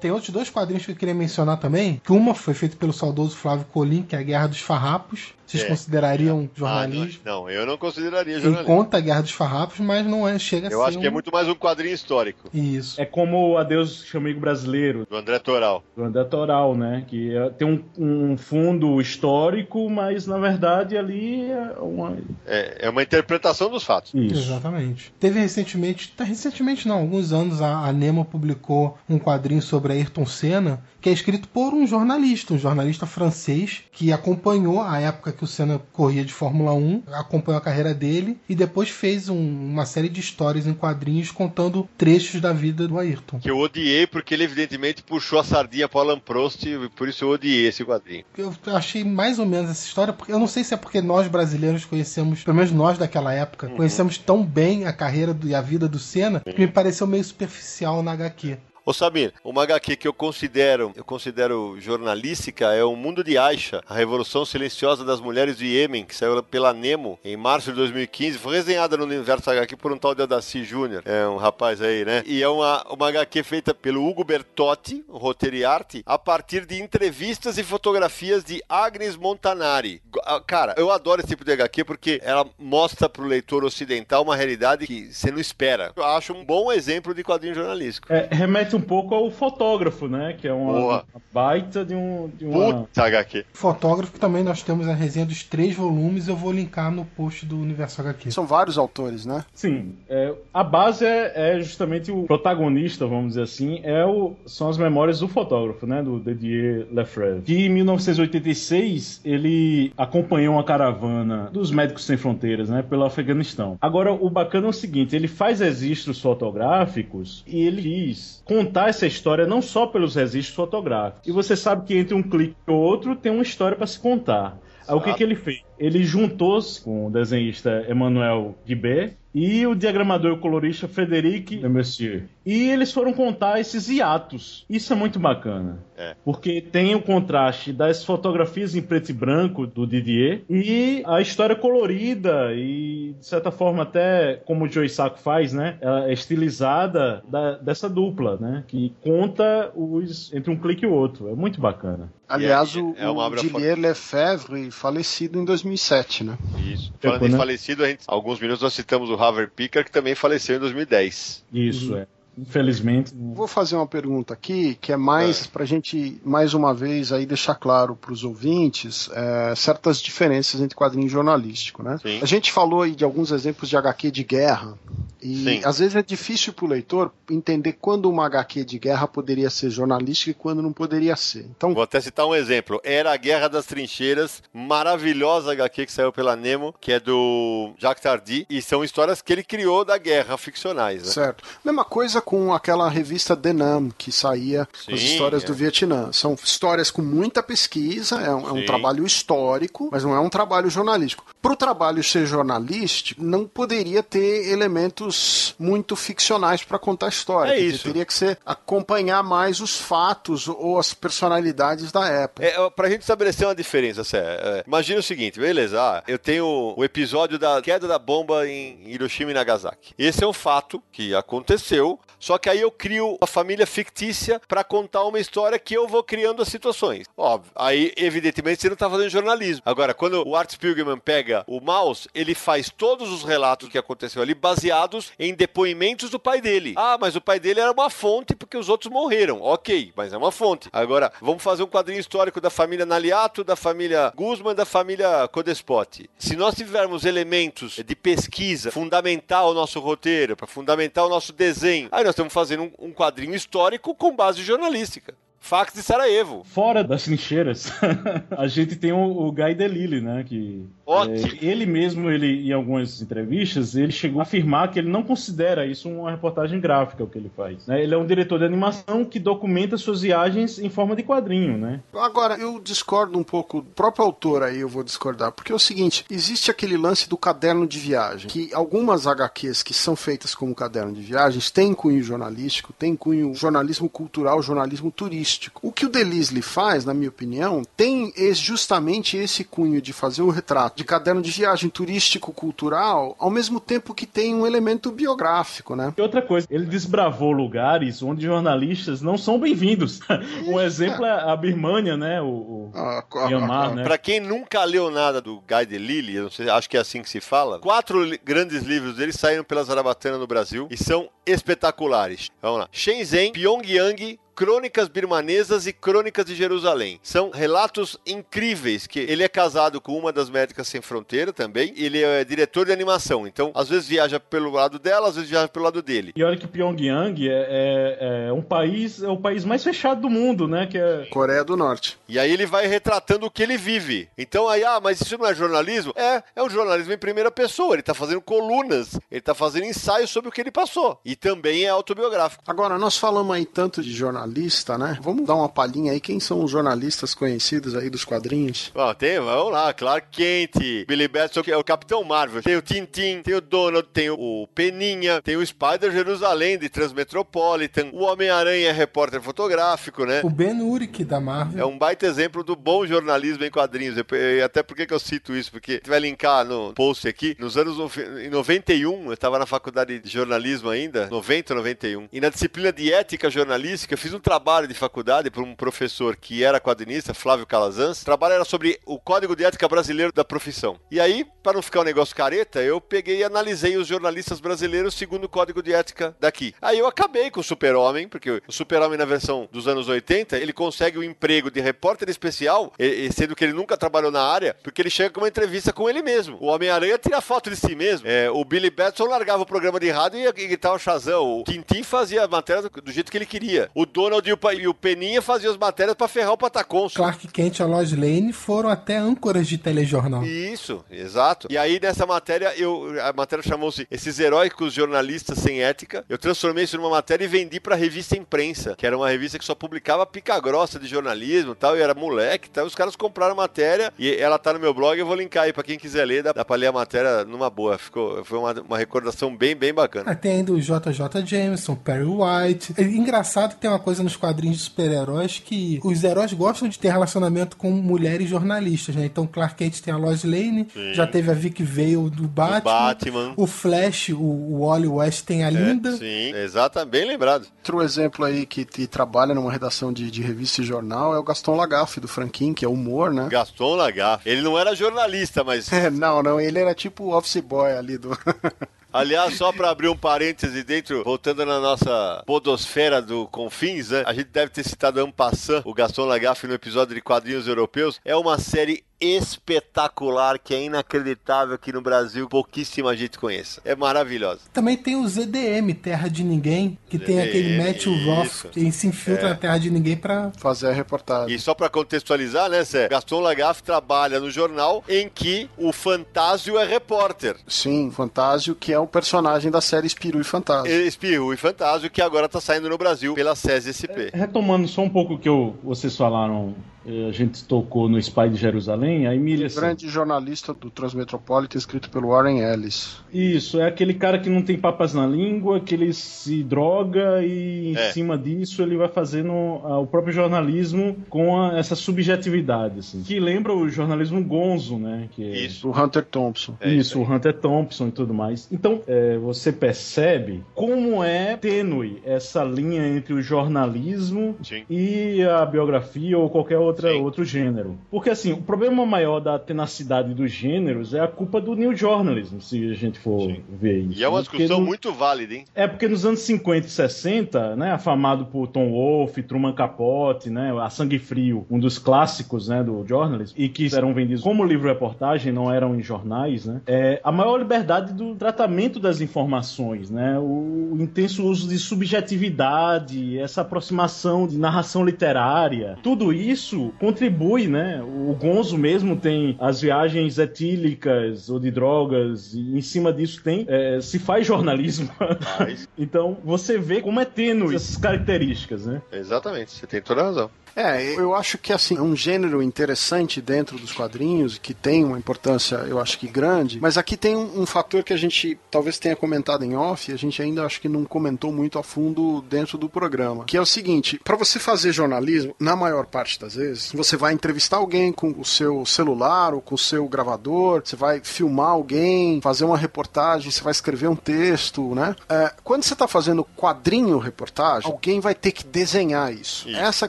Tem outros dois quadrinhos que eu queria mencionar também. Que uma foi feita pelo saudoso Flávio Colim, que é a Guerra dos Farrapos. Vocês é. considerariam jornalismo? Ah, não, não, eu não consideraria jornalismo. Ele conta a Guerra dos Farrapos, mas não é, chega eu a ser. Eu acho um... que é muito mais um quadrinho histórico. Isso. É como Adeus Chamigo Brasileiro. Do André Toral. Do André Toral, né? Que é, tem um, um, fundo histórico, mas na verdade ali é uma. É, é uma interpretação dos fatos. Isso. Exatamente. Teve recentemente, tá, recentemente não, alguns anos, a, a Nemo publicou um quadrinho sobre sobre Ayrton Senna, que é escrito por um jornalista, um jornalista francês, que acompanhou a época que o Senna corria de Fórmula 1, acompanhou a carreira dele e depois fez um, uma série de histórias em quadrinhos contando trechos da vida do Ayrton. Que eu odiei porque ele evidentemente puxou a sardinha para Alan Prost, e por isso eu odiei esse quadrinho. Eu achei mais ou menos essa história, porque eu não sei se é porque nós brasileiros conhecemos, pelo menos nós daquela época, uhum. conhecemos tão bem a carreira do, e a vida do Senna, que me pareceu meio superficial na HQ. Ô Samir, uma HQ que eu considero, eu considero jornalística é O Mundo de Aisha, a Revolução Silenciosa das Mulheres do Iêmen, que saiu pela Nemo em março de 2015. Foi resenhada no Universo HQ por um tal de Adaci Júnior, é um rapaz aí, né? E é uma, uma HQ feita pelo Hugo Bertotti, roteiro e arte, a partir de entrevistas e fotografias de Agnes Montanari. Ah, cara, eu adoro esse tipo de HQ porque ela mostra pro leitor ocidental uma realidade que você não espera. Eu acho um bom exemplo de quadrinho jornalístico. É, remete remete um pouco ao fotógrafo, né? Que é uma, uma baita de um. De uma... Puta HQ. Fotógrafo também nós temos a resenha dos três volumes, eu vou linkar no post do Universo HQ. São vários autores, né? Sim. É, a base é, é, justamente o protagonista, vamos dizer assim, é o, são as memórias do fotógrafo, né? Do Didier Lefebvre. Que em 1986 ele acompanhou uma caravana dos Médicos Sem Fronteiras, né? Pelo Afeganistão. Agora, o bacana é o seguinte: ele faz registros fotográficos e ele diz contar essa história não só pelos registros fotográficos. E você sabe que entre um clique e outro tem uma história para se contar. Aí o que, que ele fez? Ele juntou-se com o desenhista Emmanuel Guibert e o diagramador e colorista Frederic Mercier. E eles foram contar esses hiatos. Isso é muito bacana. É. Porque tem o contraste das fotografias em preto e branco do Didier e a história colorida e, de certa forma, até como o Joe Sacco faz, né? É estilizada da, dessa dupla, né? Que conta os entre um clique e o outro. É muito bacana. Aliás, é, o, é o Didier Lefebvre falecido em 2007, né? Isso. Falando em né? falecido, gente, alguns minutos nós citamos o Harvey Picker, que também faleceu em 2010. Isso, uhum. é. Infelizmente. Vou fazer uma pergunta aqui que é mais é. para a gente, mais uma vez, aí deixar claro para os ouvintes é, certas diferenças entre quadrinho jornalístico. Né? Sim. A gente falou aí de alguns exemplos de HQ de guerra. E Sim. às vezes é difícil para o leitor entender quando uma HQ de guerra poderia ser jornalística e quando não poderia ser. Então, Vou até citar um exemplo. Era a Guerra das Trincheiras, maravilhosa HQ que saiu pela Nemo, que é do Jacques Tardy, e são histórias que ele criou da guerra, ficcionais. Né? Certo. Mesma coisa com aquela revista Denam, que saía Sim, com as histórias é. do Vietnã. São histórias com muita pesquisa, é um, é um, trabalho histórico, mas não é um trabalho jornalístico. Para o trabalho ser jornalístico, não poderia ter elementos muito ficcionais para contar a história. É isso. Teria que ser acompanhar mais os fatos ou as personalidades da época. É, para a gente estabelecer uma diferença, Cé, é, imagina o seguinte, beleza, ah, eu tenho o episódio da queda da bomba em Hiroshima e Nagasaki. Esse é um fato que aconteceu, só que aí eu crio uma família fictícia para contar uma história que eu vou criando as situações. Óbvio. Aí, evidentemente, você não tá fazendo jornalismo. Agora, quando o Art Spiegelman pega o mouse, ele faz todos os relatos que aconteceu ali baseados em depoimentos do pai dele. Ah, mas o pai dele era uma fonte porque os outros morreram. Ok, mas é uma fonte. Agora, vamos fazer um quadrinho histórico da família Naliato, da família Guzman, da família Codespot. Se nós tivermos elementos de pesquisa fundamentar o nosso roteiro, para fundamentar o nosso desenho, aí nós estamos fazendo um, quadrinho histórico com base jornalística. Fax de Sarajevo. Fora das trincheiras, a gente tem o, o Guy Delisle, né? Que é, ele mesmo, ele em algumas entrevistas, ele chegou a afirmar que ele não considera isso uma reportagem gráfica o que ele faz. Né? Ele é um diretor de animação que documenta suas viagens em forma de quadrinho, né? Agora eu discordo um pouco. O próprio autor aí eu vou discordar, porque é o seguinte: existe aquele lance do caderno de viagem, que algumas HQs que são feitas como caderno de viagens têm cunho jornalístico, têm cunho jornalismo cultural, jornalismo turístico. O que o Delisle faz, na minha opinião, tem justamente esse cunho de fazer o retrato de caderno de viagem turístico-cultural, ao mesmo tempo que tem um elemento biográfico, né? E outra coisa, ele desbravou lugares onde jornalistas não são bem-vindos. um exemplo é a Birmania, né? O, o ah, Myanmar, né? Pra quem nunca leu nada do Guy Delisle, eu não sei, acho que é assim que se fala, quatro grandes livros dele saíram pela Zarabatana no Brasil e são espetaculares. Vamos lá. Shenzhen, Pyongyang, Crônicas Birmanesas e Crônicas de Jerusalém. São relatos incríveis que ele é casado com uma das médicas sem fronteira também. Ele é diretor de animação, então às vezes viaja pelo lado dela, às vezes viaja pelo lado dele. E olha que Pyongyang é, é, é um país, é o país mais fechado do mundo, né? Que é Coreia do Norte. E aí ele vai retratando o que ele vive. Então aí, ah, mas isso não é jornalismo? É, é um jornalismo em primeira pessoa. Ele tá fazendo colunas, ele tá fazendo ensaios sobre o que ele passou. E também é autobiográfico. Agora, nós falamos aí tanto de jornalista, né? Vamos dar uma palhinha aí. Quem são os jornalistas conhecidos aí dos quadrinhos? Ó, tem, vamos lá, Clark Kent, Billy Batson, que é o Capitão Marvel. Tem o Tintin, tem o Donald, tem o Peninha, tem o Spider Jerusalém de Transmetropolitan, o Homem-Aranha é repórter fotográfico, né? O Ben Urich da Marvel. É um baita exemplo do bom jornalismo em quadrinhos. E até por que que eu cito isso? Porque a gente vai linkar no post aqui. Nos anos em 91, eu estava na faculdade de jornalismo ainda, 90, 91. E na disciplina de ética jornalística, eu fiz um trabalho de faculdade para um professor que era quadrinista, Flávio Calazans. O trabalho era sobre o Código de Ética Brasileiro da Profissão. E aí, para não ficar um negócio careta, eu peguei e analisei os jornalistas brasileiros segundo o Código de Ética daqui. Aí eu acabei com o Super-Homem, porque o Super-Homem na versão dos anos 80, ele consegue o emprego de repórter especial, sendo que ele nunca trabalhou na área, porque ele chega com uma entrevista com ele mesmo. O Homem-Aranha tira foto de si mesmo. É, o Billy Batson largava o programa de rádio e gritar o Shazam. O Tintin fazia a matéria do, do jeito que ele queria. O Donald e o, e o Peninha faziam as matérias pra ferrar o Patacons. Clark Kent e a Lois Lane foram até âncoras de telejornal. Isso, exato. E aí nessa matéria, eu, a matéria chamou-se Esses Heróicos Jornalistas Sem Ética. Eu transformei isso numa matéria e vendi pra revista Imprensa, que era uma revista que só publicava pica grossa de jornalismo e tal, e era moleque e tal. Os caras compraram a matéria e ela tá no meu blog, eu vou linkar aí pra quem quiser ler, dá, dá pra ler a matéria numa boa. Ficou, foi uma, uma recordação bem, bem bacana. Ah, tem ainda o JJ Jameson, Perry White. É engraçado que tem uma coisa nos quadrinhos de super-heróis que os heróis gostam de ter relacionamento com mulheres jornalistas, né? Então Clark Kent tem a Lois Lane, já teve a Vic Vale do Batman. Batman. O Flash, o, o Wally West tem a Linda. Sim, exato, bem lembrado. Outro exemplo aí que, que trabalha numa redação de, de revista e jornal é o Gaston Lagaffe, do Franquin, que é humor, né? Gaston Lagaffe. Ele não era jornalista, mas É, não, não, ele era tipo o office boy ali do. Aliás, só para abrir um parêntese dentro, voltando na nossa podosfera do Confins, né? A gente deve ter citado Ampassan, o Gaston Lagaffe no episódio de quadrinhos europeus. É uma série espetacular que é inacreditável que no Brasil pouquíssima gente conheça. É maravilhosa. Também tem o ZDM, Terra de Ninguém, que tem aquele ZDM, Matthew. Roth, que se infiltra É. na Terra de Ninguém pra. Fazer a reportagem. E só para contextualizar, né, Zé? Gaston Lagaffe trabalha no jornal em que o Fantásio é repórter. Sim, Fantásio, que é o personagem da série Espiru e Fantasio. Espirro e Fantásio, que agora tá saindo no Brasil pela SESI-SP. Retomando só um pouco o que eu- vocês falaram, a gente tocou no Spy de Jerusalém, a Emília. assim, Grande jornalista do Transmetropolitan, escrito pelo Warren Ellis. Isso, é aquele cara que não tem papas na língua, que ele se droga e em É. cima disso ele vai fazendo ah, o próprio jornalismo com a- essa subjetividade, assim. Que lembra o jornalismo gonzo, né? Que é- Isso. Do Hunter Thompson. É isso, o Hunter Thompson e tudo mais. Então, é, você percebe como é tênue essa linha entre o jornalismo Sim. e a biografia ou qualquer outra, Sim. outro gênero. Porque, assim, o problema maior da tenacidade dos gêneros é a culpa do new journalism, se a gente for Sim. ver isso. E é uma né? Discussão no- muito válida, hein? é porque nos anos 50 e 60, né, afamado por Tom Wolfe, Truman Capote, né, a Sangue Frio, um dos clássicos, né, do jornalism, e que eram vendidos como livro-reportagem, não eram em jornais, né, é a maior liberdade do tratamento das informações, né, o intenso uso de subjetividade, essa aproximação de narração literária, tudo isso contribui, né, o Gonzo mesmo tem as viagens etílicas ou de drogas, e em cima disso tem, é, se faz jornalismo. Mas, Então você vê como é tênue essas características, né? exatamente, você tem toda a razão. É, eu acho que assim, é um gênero interessante dentro dos quadrinhos, que tem uma importância, eu acho que grande, mas aqui tem um, um fator que a gente talvez tenha comentado em off, e a gente ainda acho que não comentou muito a fundo dentro do programa, que é o seguinte, para você fazer jornalismo, na maior parte das vezes, você vai entrevistar alguém com o seu celular ou com o seu gravador, você vai filmar alguém, fazer uma reportagem, você vai escrever um texto, né? É, quando você está fazendo quadrinho reportagem, alguém vai ter que desenhar isso. Isso. Essa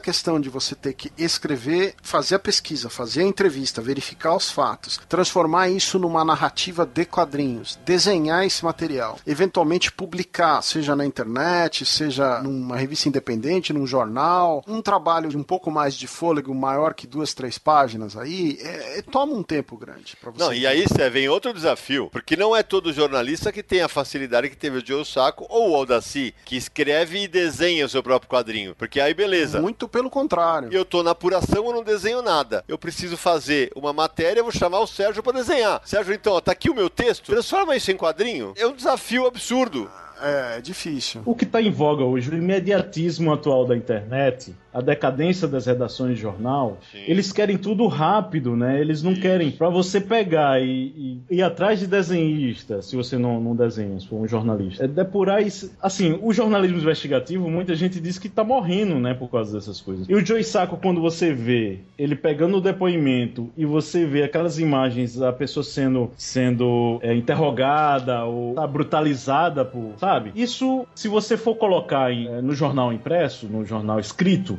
questão de você ter que escrever, fazer a pesquisa, fazer a entrevista, verificar os fatos, transformar isso numa narrativa de quadrinhos, desenhar esse material, eventualmente publicar, seja na internet, seja numa revista independente, num jornal, um trabalho de um pouco mais de fôlego, maior que duas, três páginas aí, é, é, toma um tempo grande para você. Não, e aí Cé, vem outro desafio, porque não é todo jornalista que tem a facilidade que teve o Joe Sacco ou o Aldaci, que escreve e desenha o seu próprio quadrinho. Porque aí beleza. Muito pelo contrário. Eu tô na apuração, eu não desenho nada. Eu preciso fazer uma matéria, eu vou chamar o Sérgio para desenhar. Sérgio, então, ó, tá aqui o meu texto, transforma isso em quadrinho. É um desafio absurdo. É, é difícil. O que está em voga hoje, o imediatismo atual da internet, a decadência das redações de jornal, Sim. eles querem tudo rápido, né? Eles não Isso. querem para você pegar e, e ir atrás de desenhista, se você não, não desenha, se for um jornalista. É depurar isso. Assim, o jornalismo investigativo, muita gente diz que tá morrendo, né, por causa dessas coisas. E o Joey Sacco, quando você vê ele pegando o depoimento e você vê aquelas imagens, a pessoa sendo, sendo é, interrogada ou tá, brutalizada por, sabe? Isso, se você for colocar em, é, no jornal impresso, no jornal escrito,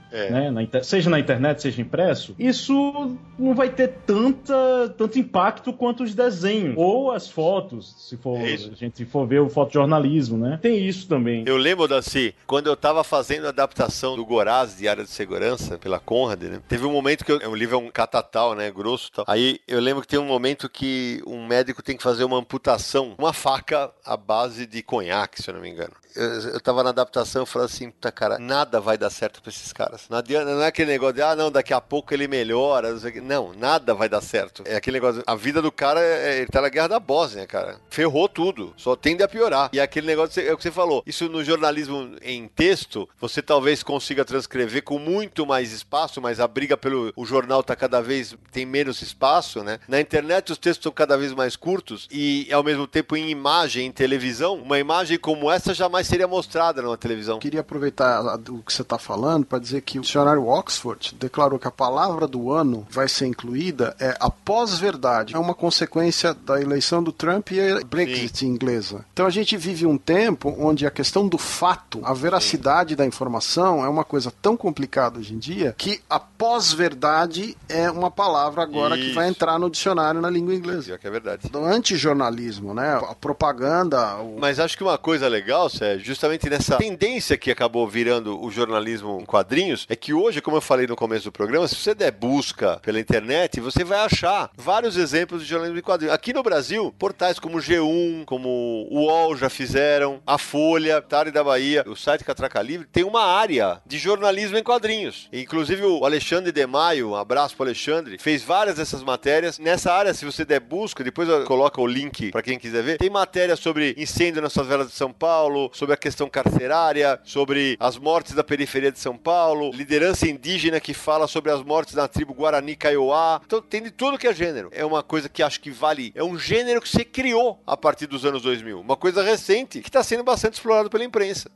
É. né, na inter- seja na internet, seja impresso, isso não vai ter tanta, tanto impacto quanto os desenhos ou as fotos, se for É a gente for ver o fotojornalismo, né? Tem isso também. Eu lembro, Daci, quando eu tava fazendo a adaptação do Goraz de Área de Segurança pela Conrad, né? Teve um momento que eu, o livro é um catatal, né? Grosso e tal. Aí eu lembro que tem um momento que um médico tem que fazer uma amputação, uma faca à base de conhaque, se eu não me engano. Eu, eu tava na adaptação e falei assim, puta cara, nada vai dar certo pra esses caras. Não adianta, não é aquele negócio de, ah, não, daqui a pouco ele melhora, não. Não, nada vai dar certo. É aquele negócio, a vida do cara, é, ele tá na guerra da Bósnia, cara. Ferrou tudo, só tende a piorar. E aquele negócio, é o que você falou, isso no jornalismo em texto, você talvez consiga transcrever com muito mais espaço, mas a briga pelo o jornal tá cada vez, tem menos espaço, né? Na internet os textos são cada vez mais curtos e ao mesmo tempo em imagem, em televisão, uma imagem como essa jamais seria mostrada numa televisão. Queria aproveitar o que você está falando para dizer que o dicionário Oxford declarou que a palavra do ano vai ser incluída é a pós-verdade. É uma consequência da eleição do Trump e a Brexit inglesa. Então a gente vive um tempo onde a questão do fato, a veracidade da informação é uma coisa tão complicada hoje em dia que a pós-verdade é uma palavra agora que vai Isso. entrar no dicionário na língua inglesa. Pior que é verdade. Do antijornalismo, né? A propaganda, o Mas acho que uma coisa legal, Sérgio, justamente nessa tendência que acabou virando o jornalismo em quadrinhos, é que hoje, como eu falei no começo do programa, se você der busca pela internet, você vai achar vários exemplos de jornalismo em quadrinhos. Aqui no Brasil, portais como G1, como o UOL já fizeram, a Folha, Tarde da Bahia, o site Catraca Livre, tem uma área de jornalismo em quadrinhos. Inclusive o Alexandre de Maio, um abraço pro Alexandre, fez várias dessas matérias. Nessa área, se você der busca, depois eu coloco o link para quem quiser ver, tem matéria sobre incêndio nas favelas de São Paulo, sobre a questão carcerária, sobre as mortes da periferia de São Paulo, liderança indígena que fala sobre as mortes na tribo Guarani Kaiowá. Então tem de tudo que é gênero. É uma coisa que acho que vale. É um gênero que se criou a partir dos anos 2000. Uma coisa recente que está sendo bastante explorado pela imprensa.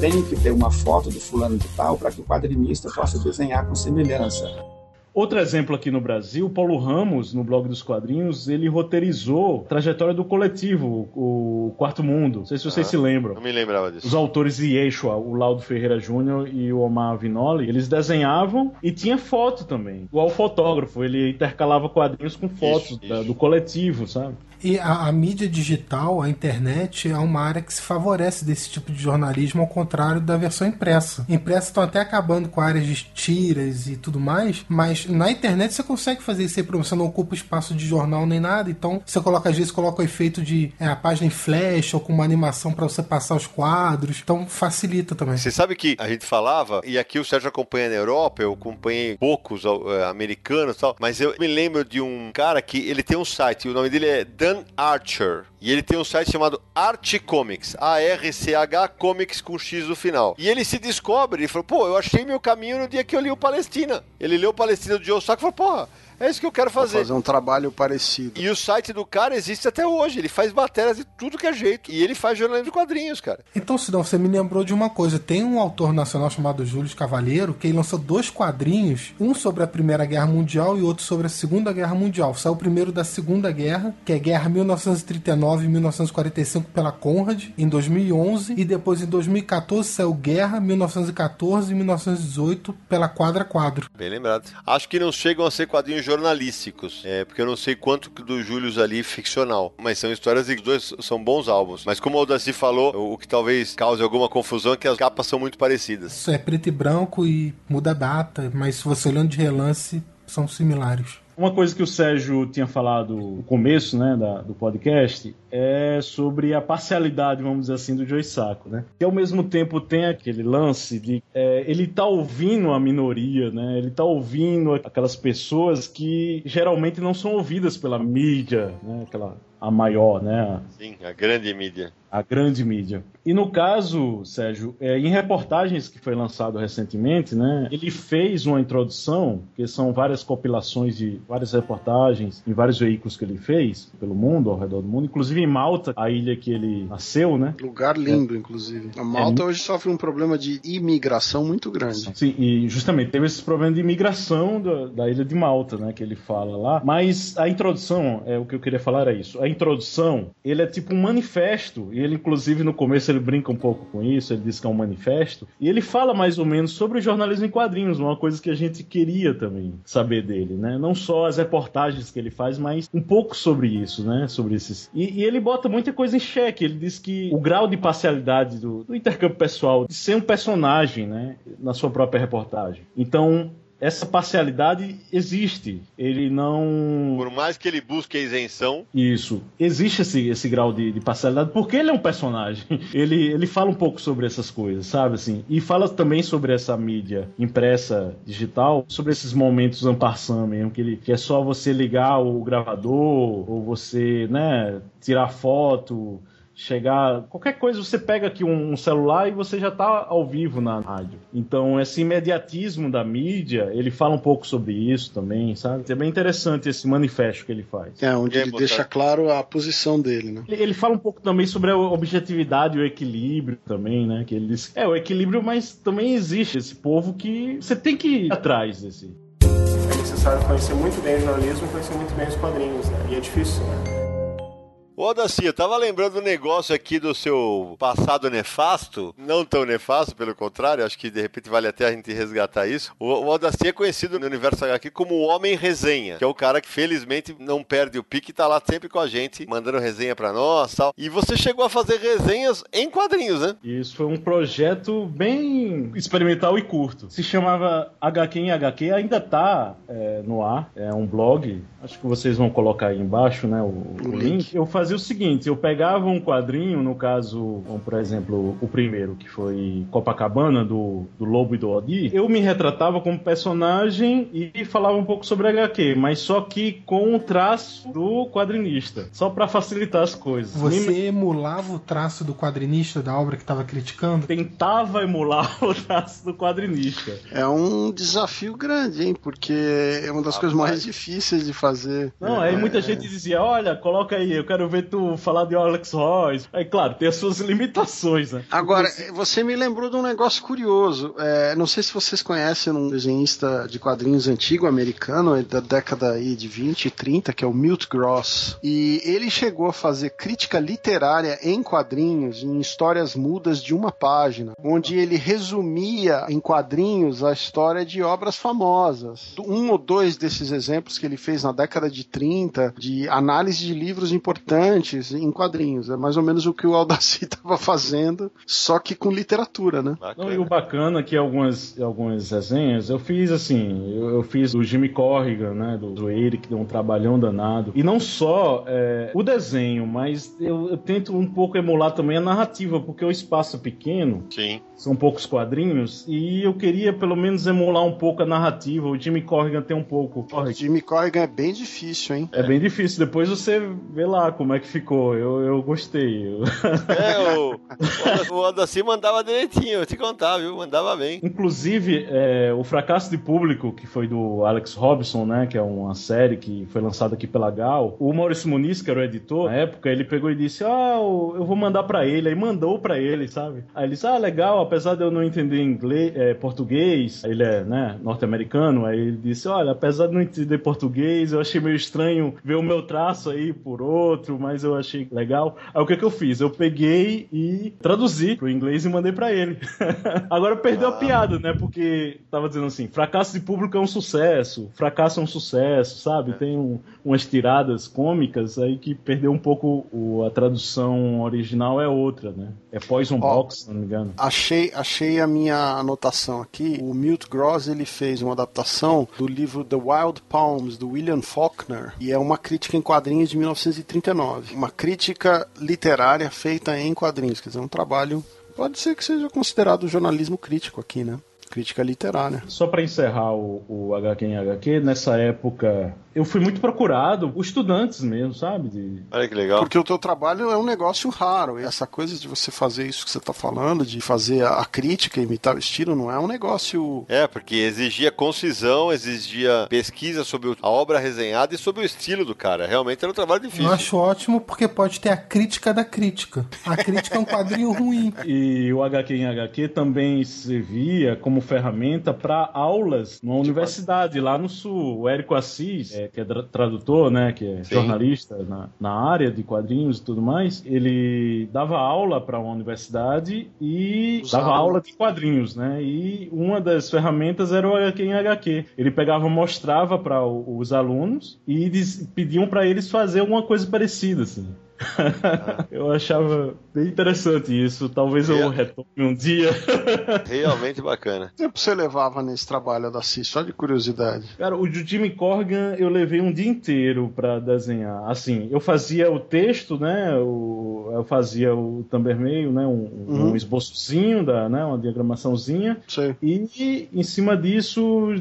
Tem que ter uma foto do fulano de tal para que o quadrinista possa desenhar com semelhança. Outro exemplo aqui no Brasil, Paulo Ramos, no blog dos quadrinhos, ele roteirizou a trajetória do coletivo, o Quarto Mundo. Não sei se vocês Ah. se lembram. Não me lembrava disso. Os autores de Yeshua, o Laudo Ferreira Júnior e o Omar Vinoli, eles desenhavam e tinha foto também. Igual o fotógrafo, ele intercalava quadrinhos com fotos Isso, da- isso. do coletivo, sabe? E a, a mídia digital, a internet, é uma área que se favorece desse tipo de jornalismo, ao contrário da versão impressa. Impressa estão até acabando com áreas de tiras e tudo mais, mas na internet você consegue fazer isso aí, você não ocupa espaço de jornal nem nada, então você coloca, às vezes, coloca o efeito de é, a página em flash ou com uma animação para você passar os quadros, então facilita também. Você sabe que a gente falava, e aqui o Sérgio acompanha na Europa, eu acompanhei poucos eh, americanos e tal, mas eu me lembro de um cara que ele tem um site, o nome dele é Archer, e ele tem um site chamado Art Comics, A-R-C-H Comics com X no final. E ele se descobre, ele falou, pô, eu achei meu caminho no dia que eu li o Palestina. Ele leu o Palestina do Joe e falou, porra, É isso que eu quero fazer. Fazer um trabalho parecido. E o site do cara existe até hoje. Ele faz matérias de tudo que é jeito. E ele faz jornalismo de quadrinhos, cara. Então, Sidão, você me lembrou de uma coisa. Tem um autor nacional chamado Júlio Cavalheiro que ele lançou dois quadrinhos, um sobre a Primeira Guerra Mundial e outro sobre a Segunda Guerra Mundial. Saiu o primeiro da Segunda Guerra, que é Guerra 1939 e 1945 pela Conrad, em 2011, e depois em 2014 saiu Guerra 1914 e 1918 pela Quadra Quadro. Bem lembrado. Acho que não chegam a ser quadrinhos jornalísticos, é, porque eu não sei quanto do Júlio ali ficcional, mas são histórias e os dois são bons álbuns. Mas como o Aldaci falou, o que talvez cause alguma confusão é que as capas são muito parecidas. Isso é preto e branco e muda a data, mas se você olhando de relance, são similares. Uma coisa que o Sérgio tinha falado no começo né, da, do podcast é sobre a parcialidade, vamos dizer assim, do Joey Sacco, né? Que ao mesmo tempo tem aquele lance de é, ele tá ouvindo a minoria, né? Ele tá ouvindo aquelas pessoas que geralmente não são ouvidas pela mídia, né? Aquela a maior, né? Sim, a grande mídia. A grande mídia. E no caso, Sérgio, é, em reportagens que foi lançado recentemente, né? Ele fez uma introdução, que são várias compilações de várias reportagens em vários veículos que ele fez pelo mundo, ao redor do mundo, inclusive em Malta, a ilha que ele nasceu, né? Lugar lindo, é. inclusive. A Malta é. hoje sofre um problema de imigração muito grande. Sim, e justamente teve esse problema de imigração da, da ilha de Malta, né? Que ele fala lá. Mas a introdução, é o que eu queria falar era isso. A introdução, ele é tipo um manifesto, e ele, inclusive, no começo ele brinca um pouco com isso, ele diz que é um manifesto, e ele fala mais ou menos sobre o jornalismo em quadrinhos, uma coisa que a gente queria também saber dele, né? Não só as reportagens que ele faz, mas um pouco sobre isso, né? Sobre esses. E, e ele bota muita coisa em xeque. Ele diz que o grau de parcialidade do, do intercâmbio pessoal, de ser um personagem, né? Na sua própria reportagem. Então, essa parcialidade existe. Ele não. Por mais que ele busque a isenção. Isso. Existe esse, esse grau de, de, parcialidade porque ele é um personagem. Ele, ele fala um pouco sobre essas coisas, sabe? Assim, e fala também sobre essa mídia impressa digital, sobre esses momentos ampassando mesmo, que, ele, que é só você ligar o gravador ou você, né, tirar foto chegar. Qualquer coisa, você pega aqui um celular e você já está ao vivo na rádio. Então, esse imediatismo da mídia, ele fala um pouco sobre isso também, sabe? É bem interessante esse manifesto que ele faz. É, onde ele deixa claro a posição dele, né? Ele, ele, fala um pouco também sobre a objetividade e o equilíbrio também, né? Que ele diz, é, o equilíbrio, mas também existe esse povo que você tem que ir atrás desse. É necessário conhecer muito bem o jornalismo e conhecer muito bem os quadrinhos, né? E é difícil, né? Ô, Daci, eu tava lembrando um negócio aqui do seu passado nefasto, não tão nefasto, pelo contrário, acho que de repente vale até a gente resgatar isso. O, o Odaci é conhecido no universo aqui como o Homem Resenha, que é o cara que felizmente não perde o pique e tá lá sempre com a gente, mandando resenha pra nós tal. E você chegou a fazer resenhas em quadrinhos, né? Isso foi um projeto bem experimental e curto. Se chamava HQ em HQ, ainda tá é, no ar, é um blog, acho que vocês vão colocar aí embaixo, né, o, o link. Eu fazia o seguinte: eu pegava um quadrinho, no caso, por exemplo, o primeiro, que foi Copacabana, do, do Lobo e do Odi, eu me retratava como personagem e falava um pouco sobre HQ, mas só que com o traço do quadrinista, só para facilitar as coisas. Você me... emulava o traço do quadrinista da obra que estava criticando? Tentava emular o traço do quadrinista. É um desafio grande, hein? Porque é uma das ah, coisas mais difíceis de fazer. Não, é, aí muita é... gente dizia: olha, coloca aí, eu quero ver tu falar de Alex Royce. É claro, tem as suas limitações, né? Agora, você me lembrou de um negócio curioso. É, não sei se vocês conhecem um desenhista de quadrinhos antigo americano, é da década aí de 20 e 30, que é o Milt Gross. E ele chegou a fazer crítica literária em quadrinhos, em histórias mudas de uma página, onde ele resumia em quadrinhos a história de obras famosas. Um ou dois desses exemplos que ele fez na década de 30, de análise de livros importantes em quadrinhos. É mais ou menos o que o Aldaci estava fazendo, só que com literatura, né? Não, e o bacana é que algumas, algumas resenhas eu fiz assim, eu, eu fiz do Jimmy Corrigan, né? Do, do Eric, que deu um trabalhão danado. E não só é, o desenho, mas eu, eu, tento um pouco emular também a narrativa, porque o espaço é pequeno. Sim. São poucos quadrinhos, e eu queria pelo menos emular um pouco a narrativa. O Jimmy Corrigan tem um pouco. O Jimmy Corrigan é bem difícil, hein? É, é bem difícil. Depois você vê lá como é que ficou. Eu, eu gostei. É, o, o Odassi mandava direitinho, eu te contar, viu? Mandava bem. Inclusive, é, o Fracasso de Público, que foi do Alex Robson, né? Que é uma série que foi lançada aqui pela Gal. O Maurício Muniz, que era o editor, na época, ele pegou e disse: Ah, eu vou mandar para ele. Aí mandou para ele, sabe? Aí ele disse: Ah, legal, apesar de eu não entender inglês, é, português, ele é, né, norte-americano. Aí ele disse: Olha, apesar de não entender português, eu achei meio estranho ver o meu traço aí por outro, mas eu achei legal. Aí o que, que eu fiz? Eu peguei e traduzi pro inglês e mandei para ele. Agora perdeu ah. a piada, né? Porque tava dizendo assim: fracasso de público é um sucesso, fracasso é um sucesso, sabe? É. Tem um, umas tiradas cômicas aí que perdeu um pouco o, a tradução original é outra, né? É Poison oh, Box, se não me engano. Achei, achei a minha anotação aqui. O Milt Gross ele fez uma adaptação do livro The Wild Palms do William Faulkner e é uma crítica em quadrinhos de 1939. Uma crítica literária feita em quadrinhos, quer dizer, um trabalho pode ser que seja considerado jornalismo crítico aqui, né? Crítica literária. Só para encerrar o, o HQ em HQ, nessa época eu fui muito procurado por estudantes mesmo, sabe? De... Olha que legal. Porque o teu trabalho é um negócio raro. Essa coisa de você fazer isso que você está falando, de fazer a crítica, imitar o estilo, não é um negócio. É, porque exigia concisão, exigia pesquisa sobre a obra resenhada e sobre o estilo do cara. Realmente era um trabalho difícil. Eu acho ótimo porque pode ter a crítica da crítica. A crítica é um quadrinho ruim. E o HQ em HQ também servia como ferramenta para aulas numa universidade lá no sul. O Érico Assis. É, que é tradutor, né, que é Sim. jornalista na, na área de quadrinhos e tudo mais, ele dava aula para uma universidade e Usava. dava aula de quadrinhos, né? E uma das ferramentas era o HQ em HQ. Ele pegava, mostrava para os alunos e pediam para eles fazer alguma coisa parecida, assim. Eu achava bem interessante isso. Talvez eu retome um dia. Realmente bacana. Que tempo você levava nesse trabalho da CIS? Só de curiosidade. Cara, o Jimmy Corgan eu levei um dia inteiro para desenhar. Assim, eu fazia o texto, né? O, eu fazia o Tambermeio, né? Um, uhum. um esboçozinho, da, né? uma diagramaçãozinha. Sim. E em cima disso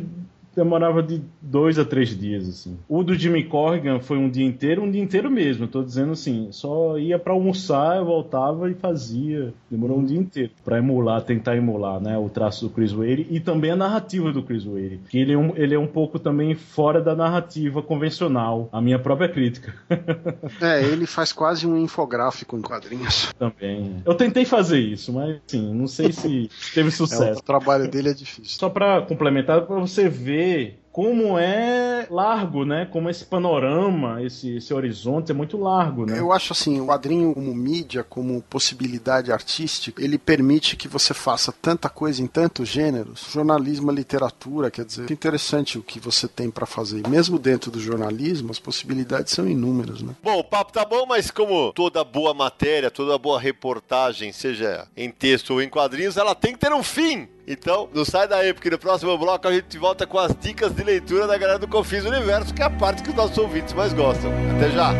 demorava de dois a três dias, assim. O do Jimmy Corrigan foi um dia inteiro, um dia inteiro mesmo. Eu tô dizendo assim, só ia para almoçar, eu voltava e fazia. Demorou um dia inteiro para emular, tentar emular, né, o traço do Chris Wade e também a narrativa do Chris Wade. Que ele é um, ele é um pouco também fora da narrativa convencional, a minha própria crítica. é, ele faz quase um infográfico em quadrinhos. Também. Eu tentei fazer isso, mas assim, não sei se teve sucesso. É, o trabalho dele é difícil. Só para complementar, para você ver ver como é largo, né? Como esse panorama, esse, esse horizonte é muito largo, né? Eu acho assim, o quadrinho como mídia, como possibilidade artística, ele permite que você faça tanta coisa em tantos gêneros. Jornalismo, literatura, quer dizer, é interessante o que você tem para fazer. E mesmo dentro do jornalismo, as possibilidades são inúmeras, né? Bom, o papo tá bom, mas como toda boa matéria, toda boa reportagem, seja em texto ou em quadrinhos, ela tem que ter um fim. Então, não sai daí, porque no próximo bloco a gente volta com as dicas de leitura da galera do Confis Universo, que é a parte que os nossos ouvintes mais gostam. Até já!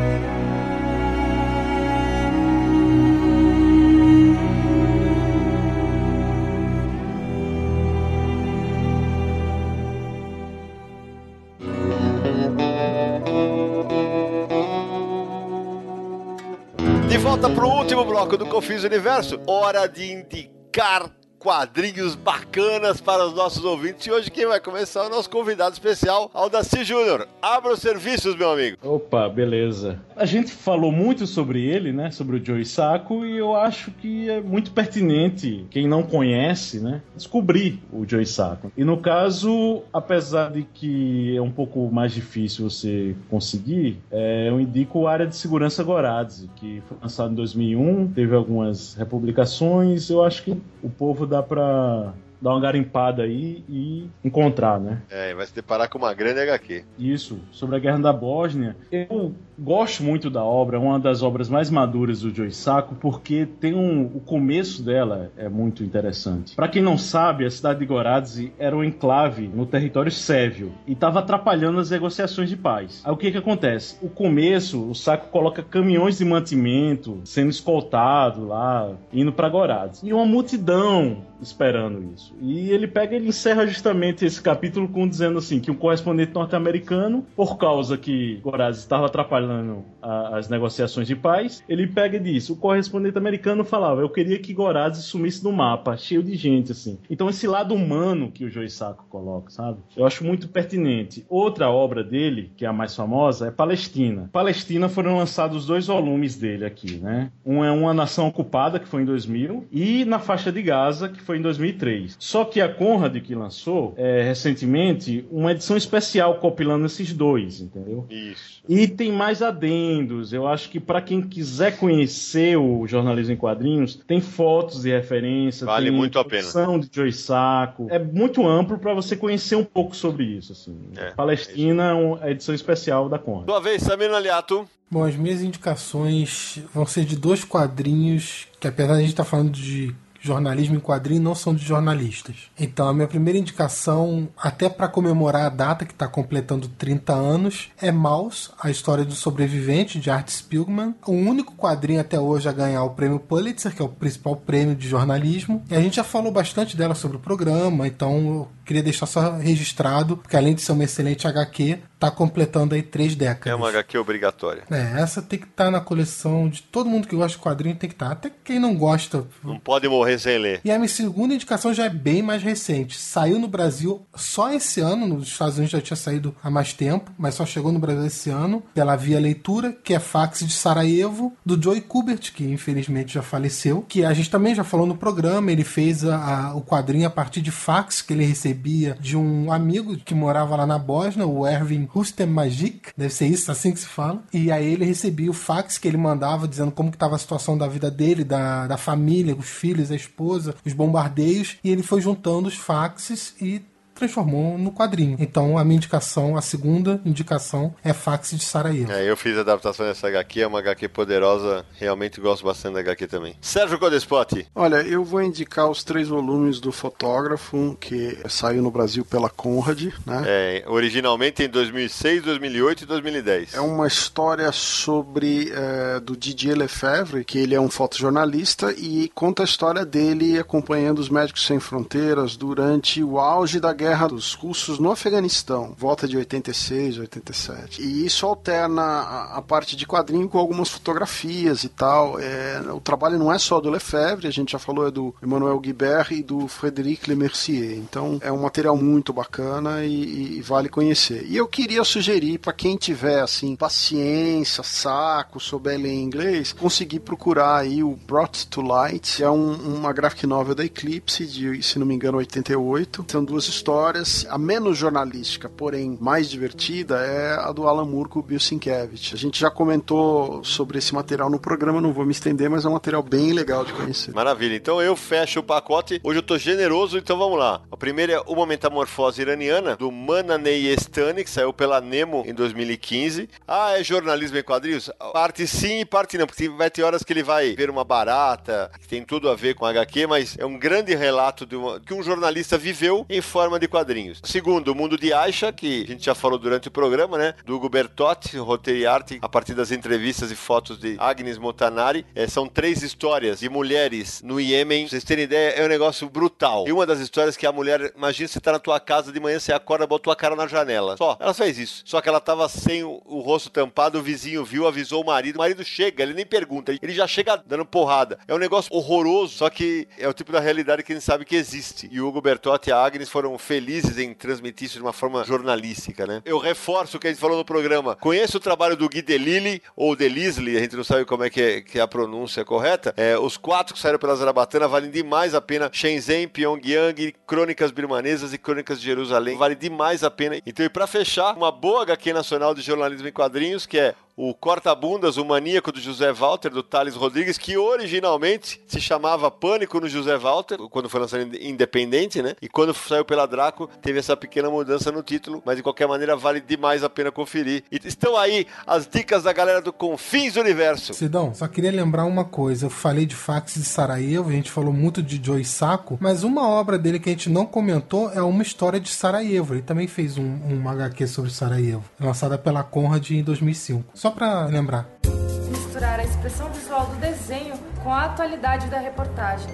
De volta pro último bloco do Confis Universo, hora de indicar quadrinhos bacanas para os nossos ouvintes. E hoje quem vai começar é o nosso convidado especial, Aldaci Júnior. Abra os serviços, meu amigo. Opa, beleza. A gente falou muito sobre ele, né? Sobre o Joey Saco, e eu acho que é muito pertinente, quem não conhece, né? Descobrir o Joey Saco. E no caso, apesar de que é um pouco mais difícil você conseguir, é, eu indico a Área de Segurança Goradze, que foi lançado em 2001, teve algumas republicações. Eu acho que o povo da dá pra dar uma garimpada aí e encontrar, né? É, vai se deparar com uma grande HQ. Isso, sobre a Guerra da Bósnia. Eu gosto muito da obra, é uma das obras mais maduras do Joe Sacco, porque tem um, o começo dela é muito interessante. Para quem não sabe, a cidade de Goradze era um enclave no território sérvio e estava atrapalhando as negociações de paz. Aí o que que acontece? O começo, o Sacco coloca caminhões de mantimento sendo escoltado lá, indo para Goradze. E uma multidão esperando isso. E ele pega ele encerra justamente esse capítulo com dizendo assim que um correspondente norte-americano, por causa que Gorazes estava atrapalhando a, as negociações de paz, ele pega e diz: o correspondente americano falava, eu queria que Gorazes sumisse do mapa, cheio de gente assim. Então esse lado humano que o Joe Sacco coloca, sabe? Eu acho muito pertinente. Outra obra dele, que é a mais famosa, é Palestina. Palestina foram lançados dois volumes dele aqui, né? Um é Uma Nação Ocupada, que foi em 2000, e Na Faixa de Gaza, que foi em 2003. Só que a Conrad, que lançou é, recentemente, uma edição especial compilando esses dois, entendeu? Isso. E tem mais adendos. Eu acho que para quem quiser conhecer o jornalismo em quadrinhos, tem fotos e referências. Vale tem muito a pena. de Joy Sacco. É muito amplo para você conhecer um pouco sobre isso. Assim. É, Palestina é a edição especial da Conrad. Tua vez, Samir Aliato. Bom, as minhas indicações vão ser de dois quadrinhos que, apesar de a gente estar falando de jornalismo em quadrinho não são de jornalistas. Então, a minha primeira indicação, até para comemorar a data que está completando 30 anos, é Maus, a história do sobrevivente de Art Spiegelman, o único quadrinho até hoje a ganhar o prêmio Pulitzer, que é o principal prêmio de jornalismo. E a gente já falou bastante dela sobre o programa, então queria deixar só registrado, porque além de ser uma excelente HQ, tá completando aí três décadas. É uma HQ obrigatória. É, essa tem que estar tá na coleção de todo mundo que gosta de quadrinho, tem que estar. Tá. Até quem não gosta. Não pode morrer sem ler. E a minha segunda indicação já é bem mais recente. Saiu no Brasil só esse ano, nos Estados Unidos já tinha saído há mais tempo, mas só chegou no Brasil esse ano, pela Via Leitura, que é Fax de Sarajevo, do Joey Kubert, que infelizmente já faleceu, que a gente também já falou no programa, ele fez a, a, o quadrinho a partir de fax que ele recebeu recebia de um amigo que morava lá na Bósnia, o Erwin Rustem Magic, deve ser isso, assim que se fala. E aí ele recebia o fax que ele mandava dizendo como que estava a situação da vida dele, da, da família, os filhos, a esposa, os bombardeios, e ele foi juntando os faxes e transformou no quadrinho. Então a minha indicação, a segunda indicação é Fax de Sarajevo. É, eu fiz a adaptação dessa HQ, é uma HQ poderosa, realmente gosto bastante da HQ também. Sérgio Codespot. Olha, eu vou indicar os três volumes do Fotógrafo, que saiu no Brasil pela Conrad, né? É, originalmente em 2006, 2008 e 2010. É uma história sobre é, do Didier Lefebvre, que ele é um fotojornalista e conta a história dele acompanhando os Médicos Sem Fronteiras durante o auge da guerra guerra dos russos no Afeganistão, volta de 86, 87. E isso alterna a, a parte de quadrinho com algumas fotografias e tal. É, o trabalho não é só do Lefebvre, a gente já falou, é do Emmanuel Guibert e do Frédéric Lemercier. Então é um material muito bacana e, e vale conhecer. E eu queria sugerir para quem tiver assim paciência, saco, souber ler inglês, conseguir procurar aí o Brought to Light, que é um, uma graphic novel da Eclipse de, se não me engano, 88. São duas histórias histórias, a menos jornalística, porém mais divertida, é a do Alan Moore com o Bill Sienkiewicz. A gente já comentou sobre esse material no programa, não vou me estender, mas é um material bem legal de conhecer. Maravilha. Então eu fecho o pacote. Hoje eu tô generoso, então vamos lá. A primeira é Uma Metamorfose Iraniana, do Mananei Estani, que saiu pela Nemo em 2015. Ah, é jornalismo em quadrinhos? Parte sim e parte não, porque vai ter horas que ele vai ver uma barata, que tem tudo a ver com HQ, mas é um grande relato de uma, que um jornalista viveu em forma de de quadrinhos. Segundo, o Mundo de Aisha, que a gente já falou durante o programa, né? Do Hugo Bertotti, roteiro e arte, a partir das entrevistas e fotos de Agnes Montanari. É, são três histórias de mulheres no Iêmen. Pra vocês terem ideia, é um negócio brutal. E uma das histórias que a mulher, imagina você tá na tua casa de manhã, você acorda, botou a cara na janela. Só, ela fez isso. Só que ela tava sem o, o rosto tampado, o vizinho viu, avisou o marido. O marido chega, ele nem pergunta, ele já chega dando porrada. É um negócio horroroso, só que é o tipo da realidade que a gente sabe que existe. E o Hugo Bertotti e a Agnes foram felizes felizes em transmitir isso de uma forma jornalística, né? Eu reforço o que a gente falou no programa. Conheço o trabalho do Gui Delili, ou Delisle, a gente não sabe como é que é, que é a pronúncia correta. É, os quatro que saíram pela Zarabatana valem demais a pena. Shenzhen, Pyongyang, Crônicas Birmanesas e Crônicas de Jerusalém. Vale demais a pena. Então, e pra fechar, uma boa HQ nacional de jornalismo em quadrinhos, que é o Corta-Bundas, o Maníaco do José Walter, do Thales Rodrigues, que originalmente se chamava Pânico no José Walter, quando foi lançado independente, né? E quando saiu pela Draco, teve essa pequena mudança no título, mas de qualquer maneira vale demais a pena conferir. E estão aí as dicas da galera do Confins do Universo. Sidão, só queria lembrar uma coisa. Eu falei de Fax de Sarajevo, a gente falou muito de Joe Sacco, mas uma obra dele que a gente não comentou é uma história de Sarajevo. Ele também fez um, um HQ sobre Sarajevo, lançada pela Conrad em 2005 só para lembrar. Misturar a expressão visual do desenho com a atualidade da reportagem.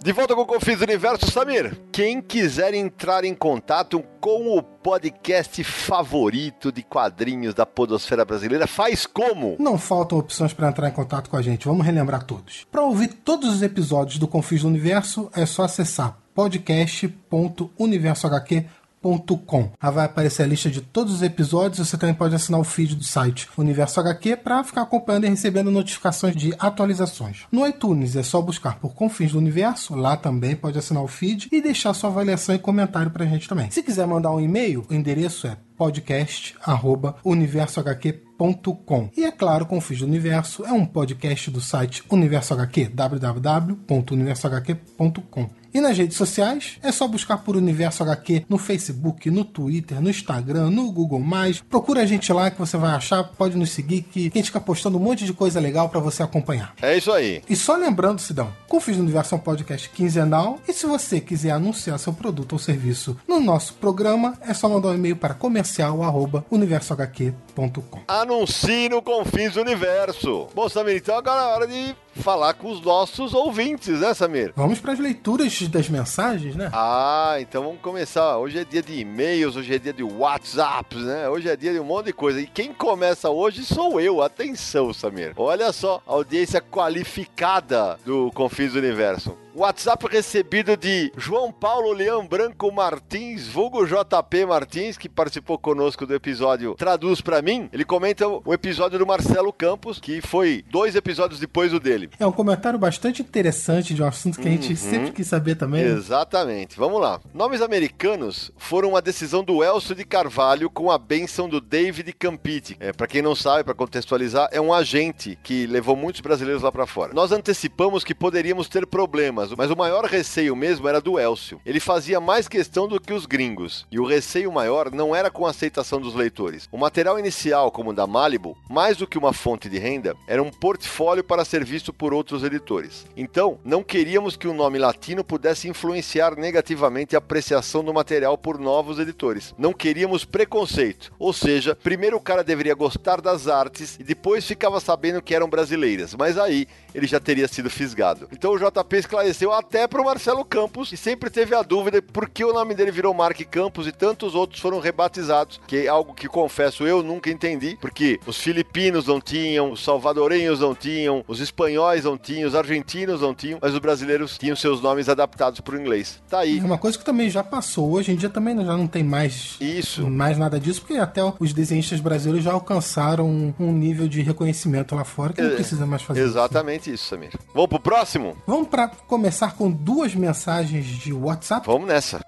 De volta com o Confis do Universo, Samir. Quem quiser entrar em contato com o podcast favorito de quadrinhos da podosfera brasileira, faz como? Não faltam opções para entrar em contato com a gente, vamos relembrar todos. Para ouvir todos os episódios do Confis do Universo, é só acessar podcast.universohq.com universohq.com. Lá vai aparecer a lista de todos os episódios. Você também pode assinar o feed do site Universo HQ para ficar acompanhando e recebendo notificações de atualizações. No iTunes é só buscar por Confins do Universo. Lá também pode assinar o feed e deixar sua avaliação e comentário para a gente também. Se quiser mandar um e-mail, o endereço é podcast@universohq.com. E é claro, Confins do Universo é um podcast do site Universo HQ, www.universohq.com. E nas redes sociais é só buscar por Universo HQ no Facebook, no Twitter, no Instagram, no Google+. Procura a gente lá que você vai achar, pode nos seguir que a gente fica postando um monte de coisa legal para você acompanhar. É isso aí. E só lembrando, Sidão, Confis do Universo é um podcast quinzenal e se você quiser anunciar seu produto ou serviço no nosso programa, é só mandar um e-mail para comercial@universohq.com. Anuncie no Confins do Universo. Bom, Samir, então agora é hora de falar com os nossos ouvintes, né, Samir? Vamos para as leituras das mensagens, né? Ah, então vamos começar. Hoje é dia de e-mails, hoje é dia de WhatsApps, né? Hoje é dia de um monte de coisa. E quem começa hoje sou eu. Atenção, Samir. Olha só, audiência qualificada do Confins do Universo. WhatsApp recebido de João Paulo Leão Branco Martins, vulgo JP Martins, que participou conosco do episódio Traduz para mim. Ele comenta o episódio do Marcelo Campos, que foi dois episódios depois do dele. É um comentário bastante interessante de um assunto que a gente sempre quis saber também. né? Exatamente. Vamos lá. Nomes americanos foram uma decisão do Elcio de Carvalho com a benção do David Campiti. É, para quem não sabe, para contextualizar, é um agente que levou muitos brasileiros lá para fora. Nós antecipamos que poderíamos ter problemas, mas o maior receio mesmo era do Elcio. Ele fazia mais questão do que os gringos. E o receio maior não era com a aceitação dos leitores. O material inicial, como o da Malibu, mais do que uma fonte de renda, era um portfólio para ser visto por outros editores. Então, não queríamos que o nome latino pudesse influenciar negativamente a apreciação do material por novos editores. Não queríamos preconceito. Ou seja, primeiro o cara deveria gostar das artes e depois ficava sabendo que eram brasileiras. Mas aí ele já teria sido fisgado. Então o JP esclareceu até para o Marcelo Campos, que sempre teve a dúvida por que o nome dele virou Mark Campos e tantos outros foram rebatizados, que é algo que confesso eu nunca entendi, porque os filipinos não tinham, os salvadorenhos não tinham, os espanhóis não tinham, os argentinos não tinham, mas os brasileiros tinham seus nomes adaptados para o inglês. Tá aí. É uma coisa que também já passou. Hoje em dia também já não tem mais, Isso. mais nada disso, porque até os desenhistas brasileiros já alcançaram um, nível de reconhecimento lá fora que não precisa mais fazer isso. Exatamente isso, Samir. Vamos pro próximo? Vamos para começar com duas mensagens de WhatsApp. Vamos nessa.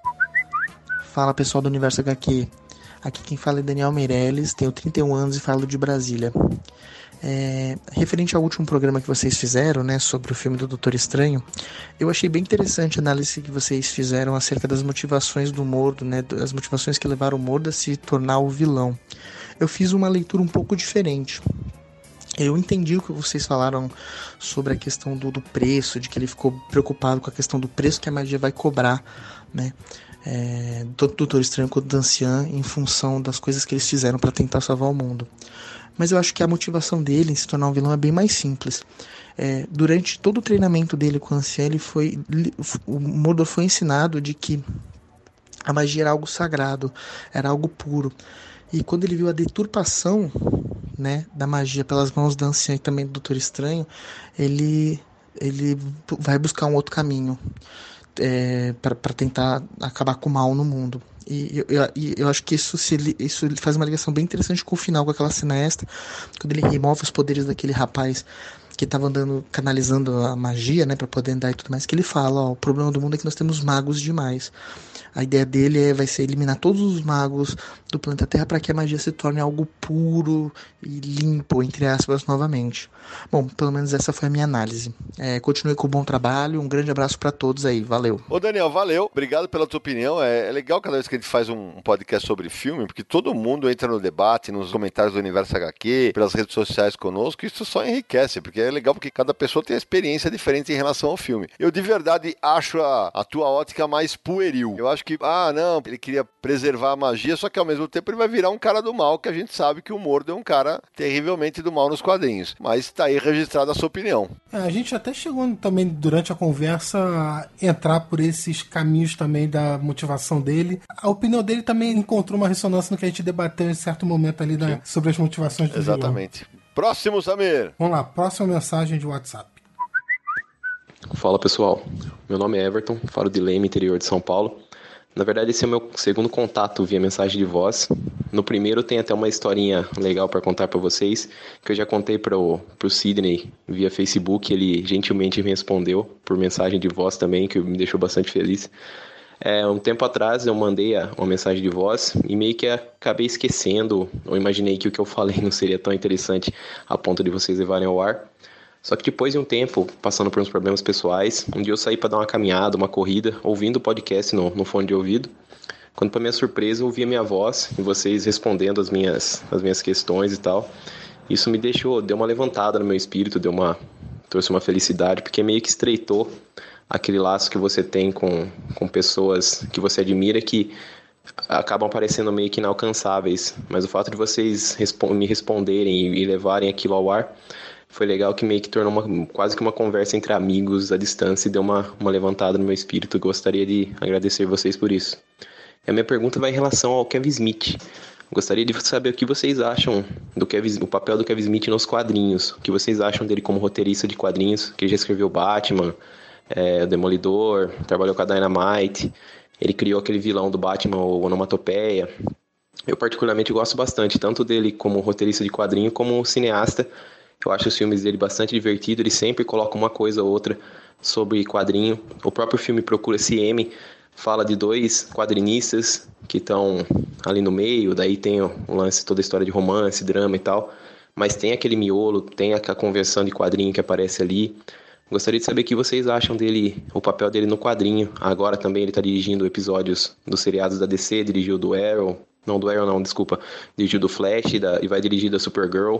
Fala pessoal do Universo HQ. Aqui quem fala é Daniel Meirelles, tenho 31 anos e falo de Brasília. É, referente ao último programa que vocês fizeram, né, sobre o filme do Doutor Estranho, eu achei bem interessante a análise que vocês fizeram acerca das motivações do Mordo, né, das motivações que levaram o Mordo a se tornar o vilão. Eu fiz uma leitura um pouco diferente. Eu entendi o que vocês falaram sobre a questão do, do preço, de que ele ficou preocupado com a questão do preço que a magia vai cobrar, né? É, do Doutor Estranho quanto do Anciã, em função das coisas que eles fizeram para tentar salvar o mundo. Mas eu acho que a motivação dele em se tornar um vilão é bem mais simples. É, durante todo o treinamento dele com o Anciã, ele foi, o Mordor foi ensinado de que a magia era algo sagrado, era algo puro. E quando ele viu a deturpação né, da magia pelas mãos da anciã e também do Doutor Estranho, ele, ele vai buscar um outro caminho é, para tentar acabar com o mal no mundo. E eu, eu, eu acho que isso, se, isso faz uma ligação bem interessante com o final, com aquela cena extra, quando ele remove os poderes daquele rapaz que estava andando, canalizando a magia, né, para poder andar e tudo mais, que ele fala, ó, o problema do mundo é que nós temos magos demais. A ideia dele é, vai ser eliminar todos os magos do planeta Terra para que a magia se torne algo puro e limpo, entre aspas, novamente. Bom, pelo menos essa foi a minha análise. É, continue com o bom trabalho, um grande abraço para todos aí, valeu. Ô Daniel, valeu, obrigado pela tua opinião. É, é, legal cada vez que a gente faz um podcast sobre filme, porque todo mundo entra no debate, nos comentários do Universo HQ, pelas redes sociais conosco, isso só enriquece, porque é legal porque cada pessoa tem experiência diferente em relação ao filme. Eu de verdade acho a, a tua ótica mais pueril. Eu acho acho que, ah, não, ele queria preservar a magia, só que ao mesmo tempo ele vai virar um cara do mal, que a gente sabe que o Mordo é um cara terrivelmente do mal nos quadrinhos. Mas tá aí registrada a sua opinião. É, a gente até chegou também durante a conversa a entrar por esses caminhos também da motivação dele. A opinião dele também encontrou uma ressonância no que a gente debateu em certo momento ali da, sobre as motivações do Exatamente. Vilão. Próximo, Samir. Vamos lá, próxima mensagem de WhatsApp. Fala pessoal, meu nome é Everton, falo de Leme, interior de São Paulo. Na verdade, esse é o meu segundo contato via mensagem de voz. No primeiro tem até uma historinha legal para contar para vocês, que eu já contei para o Sidney via Facebook, ele gentilmente me respondeu por mensagem de voz também, que me deixou bastante feliz. É, um tempo atrás eu mandei uma mensagem de voz e meio que acabei esquecendo, ou imaginei que o que eu falei não seria tão interessante a ponto de vocês levarem ao ar. Só que depois de um tempo, passando por uns problemas pessoais, um dia eu saí para dar uma caminhada, uma corrida, ouvindo o podcast no, no fone de ouvido. Quando, para minha surpresa, eu ouvi a minha voz e vocês respondendo as minhas, as minhas questões e tal. Isso me deixou, deu uma levantada no meu espírito, deu uma, trouxe uma felicidade, porque meio que estreitou aquele laço que você tem com, com pessoas que você admira que acabam parecendo meio que inalcançáveis. Mas o fato de vocês me responderem e levarem aquilo ao ar foi legal que meio que tornou uma, quase que uma conversa entre amigos à distância e deu uma, uma levantada no meu espírito. Gostaria de agradecer vocês por isso. E a minha pergunta vai em relação ao Kevin Smith. Gostaria de saber o que vocês acham do Kevin, o papel do Kevin Smith nos quadrinhos. O que vocês acham dele como roteirista de quadrinhos, que já escreveu Batman, é, o Demolidor, trabalhou com a Dynamite. Ele criou aquele vilão do Batman, o Onomatopeia. Eu particularmente gosto bastante, tanto dele como roteirista de quadrinho, como cineasta. Eu acho os filmes dele bastante divertido, ele sempre coloca uma coisa ou outra sobre quadrinho. O próprio filme Procura CM fala de dois quadrinistas que estão ali no meio, daí tem o lance, toda a história de romance, drama e tal, mas tem aquele miolo, tem a conversão de quadrinho que aparece ali. Gostaria de saber o que vocês acham dele, o papel dele no quadrinho. Agora também ele está dirigindo episódios dos seriados da DC, dirigiu do Arrow, não do Arrow não, desculpa, dirigiu do Flash da, e vai dirigir da Supergirl.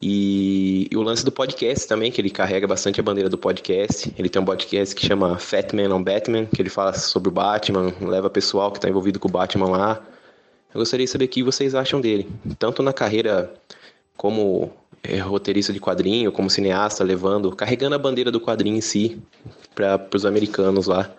E, e, o lance do podcast também, que ele carrega bastante a bandeira do podcast. Ele tem um podcast que chama Fat Man on Batman, que ele fala sobre o Batman, leva pessoal que está envolvido com o Batman lá. Eu gostaria de saber o que vocês acham dele, tanto na carreira como é, roteirista de quadrinho, como cineasta, levando, carregando a bandeira do quadrinho em si para os americanos lá.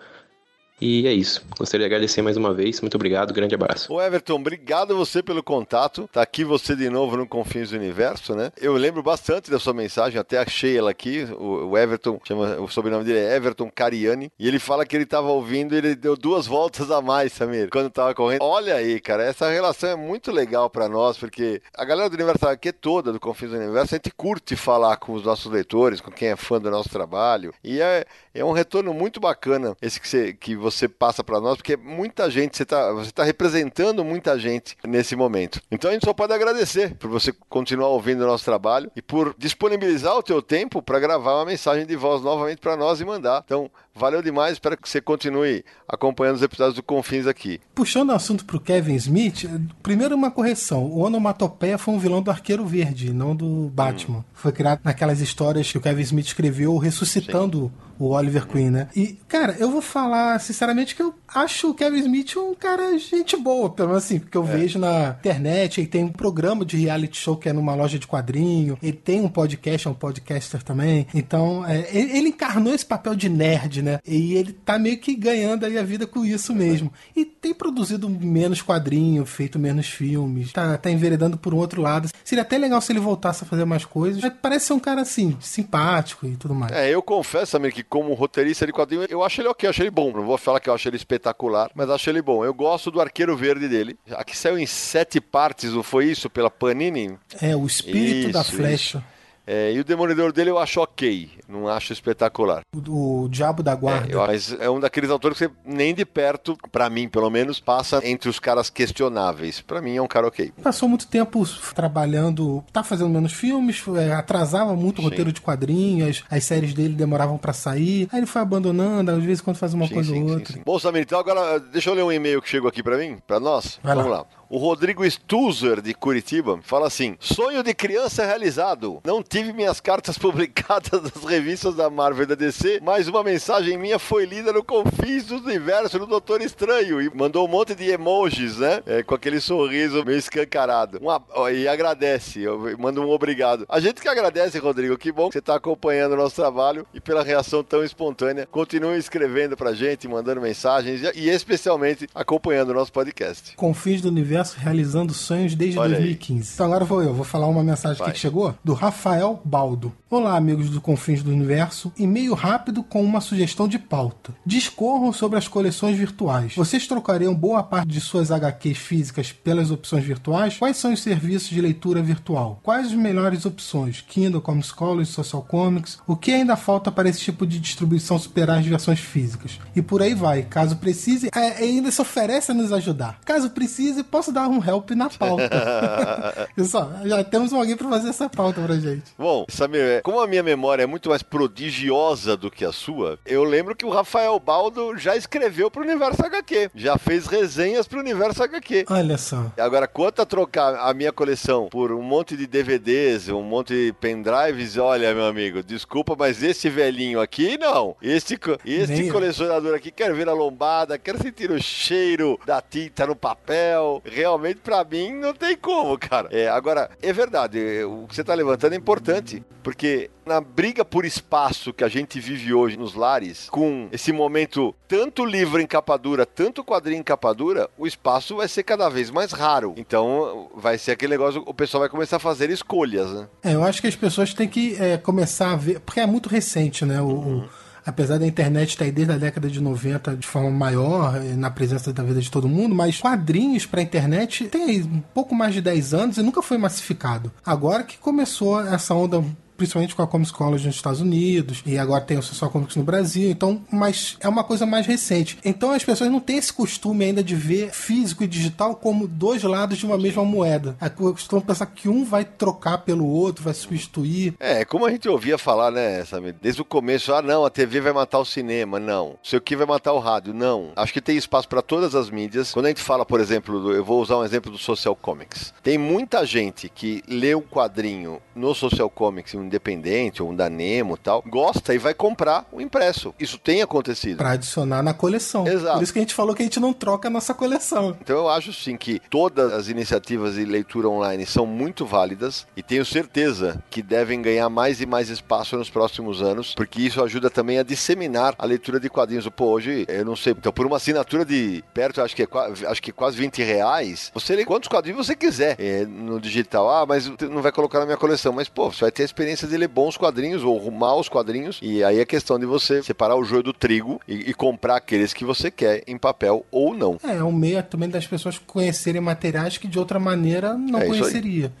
E é isso. Gostaria de agradecer mais uma vez. Muito obrigado. Grande abraço. O Everton, obrigado você pelo contato. Tá aqui você de novo no Confins do Universo, né? Eu lembro bastante da sua mensagem, até achei ela aqui. O Everton, chama, o sobrenome dele é Everton Cariani. E ele fala que ele tava ouvindo e ele deu duas voltas a mais, Samir, quando tava correndo. Olha aí, cara, essa relação é muito legal para nós, porque a galera do Universo aqui toda, do Confins do Universo, a gente curte falar com os nossos leitores, com quem é fã do nosso trabalho. E é, é um retorno muito bacana esse que você, que você passa para nós, porque muita gente, você está você tá representando muita gente nesse momento. Então a gente só pode agradecer por você continuar ouvindo o nosso trabalho e por disponibilizar o teu tempo para gravar uma mensagem de voz novamente para nós e mandar. Então, valeu demais, espero que você continue acompanhando os episódios do Confins aqui. Puxando o assunto para o Kevin Smith, primeiro uma correção. O Onomatopeia foi um vilão do Arqueiro Verde, não do Batman. Hum. Foi criado naquelas histórias que o Kevin Smith escreveu ressuscitando Sim o Oliver Queen, né? E, cara, eu vou falar sinceramente que eu acho o Kevin Smith um cara gente boa, pelo menos assim, porque eu é. vejo na internet, ele tem um programa de reality show que é numa loja de quadrinho, ele tem um podcast, é um podcaster também. Então, é, ele, ele, encarnou esse papel de nerd, né? E ele tá meio que ganhando aí a vida com isso mesmo. E tem produzido menos quadrinho, feito menos filmes, tá, tá enveredando por um outro lado. Seria até legal se ele voltasse a fazer mais coisas. Mas parece ser um cara assim, simpático e tudo mais. É, eu confesso, amigo, que como roteirista de quadrinho, eu acho ele ok, eu acho ele bom. Não vou falar que eu acho ele espetacular, mas acho ele bom. Eu gosto do Arqueiro Verde dele. Aqui saiu em sete partes, não foi isso? Pela Panini? É, o espírito isso, da flecha. Isso. É, e o Demolidor dele eu acho ok, não acho espetacular. O, o Diabo da Guarda. É, mas é um daqueles autores que você, nem de perto, para mim pelo menos, passa entre os caras questionáveis. Para mim é um cara ok. Passou muito tempo trabalhando, tá fazendo menos filmes, é, atrasava muito o roteiro de quadrinhos, as séries dele demoravam para sair, aí ele foi abandonando, às vezes quando faz uma sim, coisa sim, ou outra. Sim, Bom, Samir, então agora deixa eu ler um e-mail que chegou aqui para mim, para nós. Vai Vamos lá. lá. O Rodrigo Stuzer, de Curitiba, fala assim: sonho de criança realizado. Não tive minhas cartas publicadas nas revistas da Marvel e da DC, mas uma mensagem minha foi lida no Confins do Universo do Doutor Estranho e mandou um monte de emojis, né? É, com aquele sorriso meio escancarado. Uma, e agradece, eu mando um obrigado. A gente que agradece, Rodrigo. Que bom que você está acompanhando o nosso trabalho e pela reação tão espontânea. Continue escrevendo pra gente, mandando mensagens e, e especialmente acompanhando o nosso podcast. Confins do Universo realizando sonhos desde Olha 2015. Então agora vou eu, vou falar uma mensagem aqui que chegou do Rafael Baldo. Olá, amigos do Confins do Universo. E-mail rápido com uma sugestão de pauta. Discorram sobre as coleções virtuais. Vocês trocariam boa parte de suas HQs físicas pelas opções virtuais? Quais são os serviços de leitura virtual? Quais as melhores opções? Kindle, Comics College, Social Comics? O que ainda falta para esse tipo de distribuição superar as versões físicas? E por aí vai. Caso precise, é, ainda se oferece a nos ajudar. Caso precise, posso dar um help na pauta. Pessoal, já temos alguém para fazer essa pauta pra gente. Bom, Samir, é, como a minha memória é muito mais prodigiosa do que a sua, eu lembro que o Rafael Baldo já escreveu pro Universo HQ, já fez resenhas pro Universo HQ. Olha só. Agora, quanto a trocar a minha coleção por um monte de DVDs, um monte de pendrives, olha, meu amigo, desculpa, mas esse velhinho aqui, não. Este, este eu. colecionador aqui quer ver a lombada, quer sentir o cheiro da tinta no papel. Realmente, pra mim, não tem como, cara. É, agora, é verdade, o que você tá levantando é importante, porque na briga por espaço que a gente vive hoje nos lares, com esse momento tanto livro em capa dura, tanto quadrinho em capa dura, o espaço vai ser cada vez mais raro. Então, vai ser aquele negócio, o pessoal vai começar a fazer escolhas, né? É, eu acho que as pessoas têm que é, começar a ver, porque é muito recente, né? O, o- apesar da internet estar aí desde a década de 90 de forma maior, eh, na presença da vida de todo mundo, mas quadrinhos pra internet tem aí um pouco mais de 10 anos e nunca foi massificado. Agora que começou essa onda principalmente com a Comics College nos Estados Unidos, e agora tem o Social Comics no Brasil, então, mas é uma coisa mais recente. Então as pessoas não têm esse costume ainda de ver físico e digital como dois lados de uma mesma moeda. A costumam pensar que um vai trocar pelo outro, vai substituir. É, como a gente ouvia falar, né, Samir? Desde o começo, ah, não, a TV vai matar o cinema, não. Sei o que vai matar o rádio, não. Acho que tem espaço para todas as mídias. Quando a gente fala, por exemplo, do- eu vou usar um exemplo do Social Comics. Tem muita gente que lê um quadrinho no Social Comics, um independente ou um da Nemo tal, gosta e vai comprar o impresso. Isso tem acontecido. Pra adicionar na coleção. Exato. Por isso que a gente falou que a gente não troca a nossa coleção. Então eu acho sim que todas as iniciativas de leitura online são muito válidas e tenho certeza que devem ganhar mais e mais espaço nos próximos anos, porque isso ajuda também a disseminar a leitura de quadrinhos. Pô, hoje, eu não sei, então por uma assinatura de perto, acho que é acho que quase 20 reais, você lê quantos quadrinhos você quiser é, no digital. Ah, mas não vai colocar na minha coleção. Mas, pô, você vai ter a experiência de ler bons quadrinhos ou maus quadrinhos. E aí é questão de você separar o joio do trigo e, e comprar aqueles que você quer em papel ou não. É, é um meio também das pessoas conhecerem materiais que de outra maneira não É conheceria.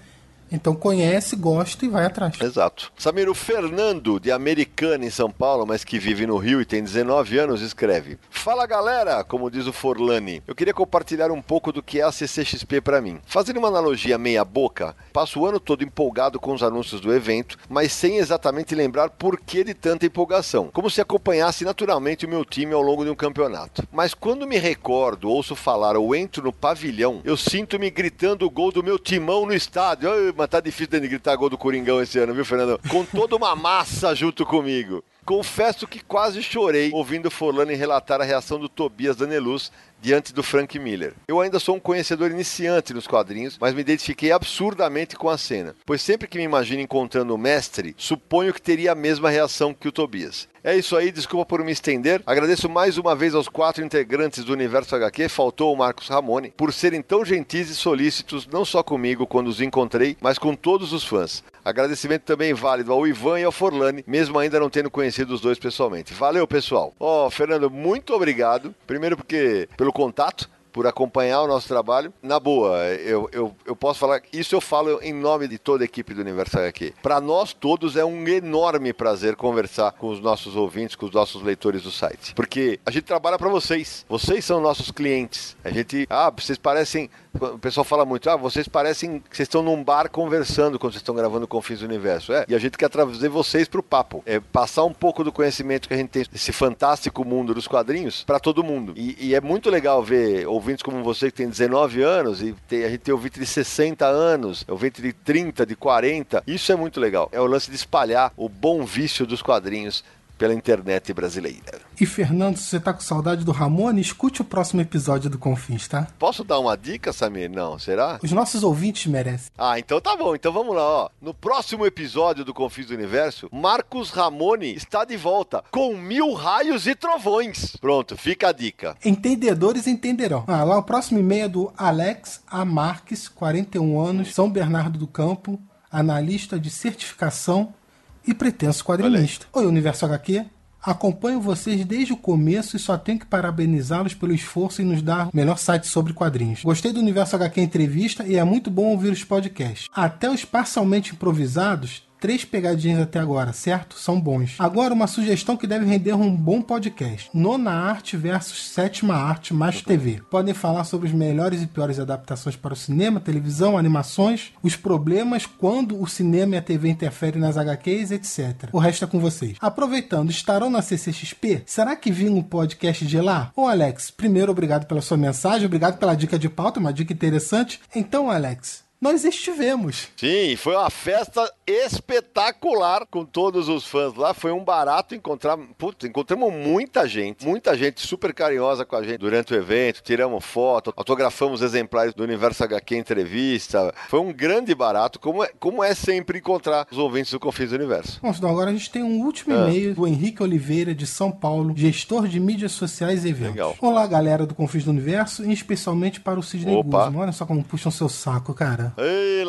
Então conhece, gosta e vai atrás. Exato. Samir, o Fernando, de Americana, em São Paulo, mas que vive no Rio e tem 19 anos, escreve: Fala galera, como diz o Forlani. Eu queria compartilhar um pouco do que é a CCXP para mim. Fazendo uma analogia meia-boca, passo o ano todo empolgado com os anúncios do evento, mas sem exatamente lembrar por que de tanta empolgação. Como se acompanhasse naturalmente o meu time ao longo de um campeonato. Mas quando me recordo, ouço falar ou entro no pavilhão, eu sinto-me gritando o gol do meu timão no estádio. Mas tá difícil de gritar gol do Coringão esse ano, viu, Fernando? Com toda uma massa junto comigo. Confesso que quase chorei ouvindo Forlani relatar a reação do Tobias Daneluz diante do Frank Miller. Eu ainda sou um conhecedor iniciante nos quadrinhos, mas me identifiquei absurdamente com a cena, pois sempre que me imagino encontrando o mestre, suponho que teria a mesma reação que o Tobias. É isso aí, desculpa por me estender. Agradeço mais uma vez aos quatro integrantes do Universo HQ, faltou o Marcos Ramone, por serem tão gentis e solícitos, não só comigo quando os encontrei, mas com todos os fãs. Agradecimento também válido ao Ivan e ao Forlani, mesmo ainda não tendo conhecido os dois pessoalmente. Valeu, pessoal. Ó, Fernando, muito obrigado. Primeiro porque pelo contato, por acompanhar o nosso trabalho. Na boa, eu, eu, eu posso falar, isso eu falo em nome de toda a equipe do Universal aqui. Para nós todos é um enorme prazer conversar com os nossos ouvintes, com os nossos leitores do site. Porque a gente trabalha para vocês. Vocês são nossos clientes. A gente, ah, vocês parecem o pessoal fala muito, ah, vocês parecem que vocês estão num bar conversando quando vocês estão gravando Confins do Universo. É, e a gente quer trazer vocês pro papo. É passar um pouco do conhecimento que a gente tem desse fantástico mundo dos quadrinhos para todo mundo. E, e é muito legal ver, ouvintes como você que tem 19 anos e tem, a gente tem ouvinte de 60 anos, ouvinte de 30, de 40. Isso é muito legal. É o lance de espalhar o bom vício dos quadrinhos pela internet brasileira. E Fernando, se você tá com saudade do Ramone, escute o próximo episódio do Confins, tá? Posso dar uma dica, Samir? Não, será? Os nossos ouvintes merecem. Ah, então tá bom. Então vamos lá, ó. No próximo episódio do Confins do Universo, Marcos Ramone está de volta com mil raios e trovões. Pronto, fica a dica. Entendedores entenderão. Ah, lá o próximo e-mail é do Alex A. Marques, 41 anos, São Bernardo do Campo, analista de certificação e pretenso quadrinista. Oi, Universo HQ. Acompanho vocês desde o começo e só tenho que parabenizá-los pelo esforço em nos dar o melhor site sobre quadrinhos. Gostei do Universo HQ Entrevista e é muito bom ouvir os podcasts. Até os parcialmente improvisados três pegadinhas até agora, certo? São bons. Agora, uma sugestão que deve render um bom podcast: Nona Arte versus Sétima Arte mais TV. Podem falar sobre os melhores e piores adaptações para o cinema, televisão, animações, os problemas quando o cinema e a TV interferem nas HQs, etc. O resto é com vocês. Aproveitando, estarão na CCXP? Será que vinha um podcast de lá? Ô Alex, primeiro, obrigado pela sua mensagem, obrigado pela dica de pauta, uma dica interessante. Então, Alex, nós estivemos. Sim, foi uma festa espetacular com todos os fãs lá. Foi um barato encontrar. Putz, encontramos muita gente, muita gente super carinhosa com a gente durante o evento. Tiramos foto, autografamos exemplares do Universo HQ Entrevista. Foi um grande barato, como é, como é sempre encontrar os ouvintes do Confins do Universo. Bom, então agora a gente tem um último ah. e-mail do Henrique Oliveira, de São Paulo, gestor de mídias sociais e eventos. Legal. Olá, galera do Confins do Universo, e especialmente para o Sidney Guzman. Olha só como puxam seu saco, cara. Ei,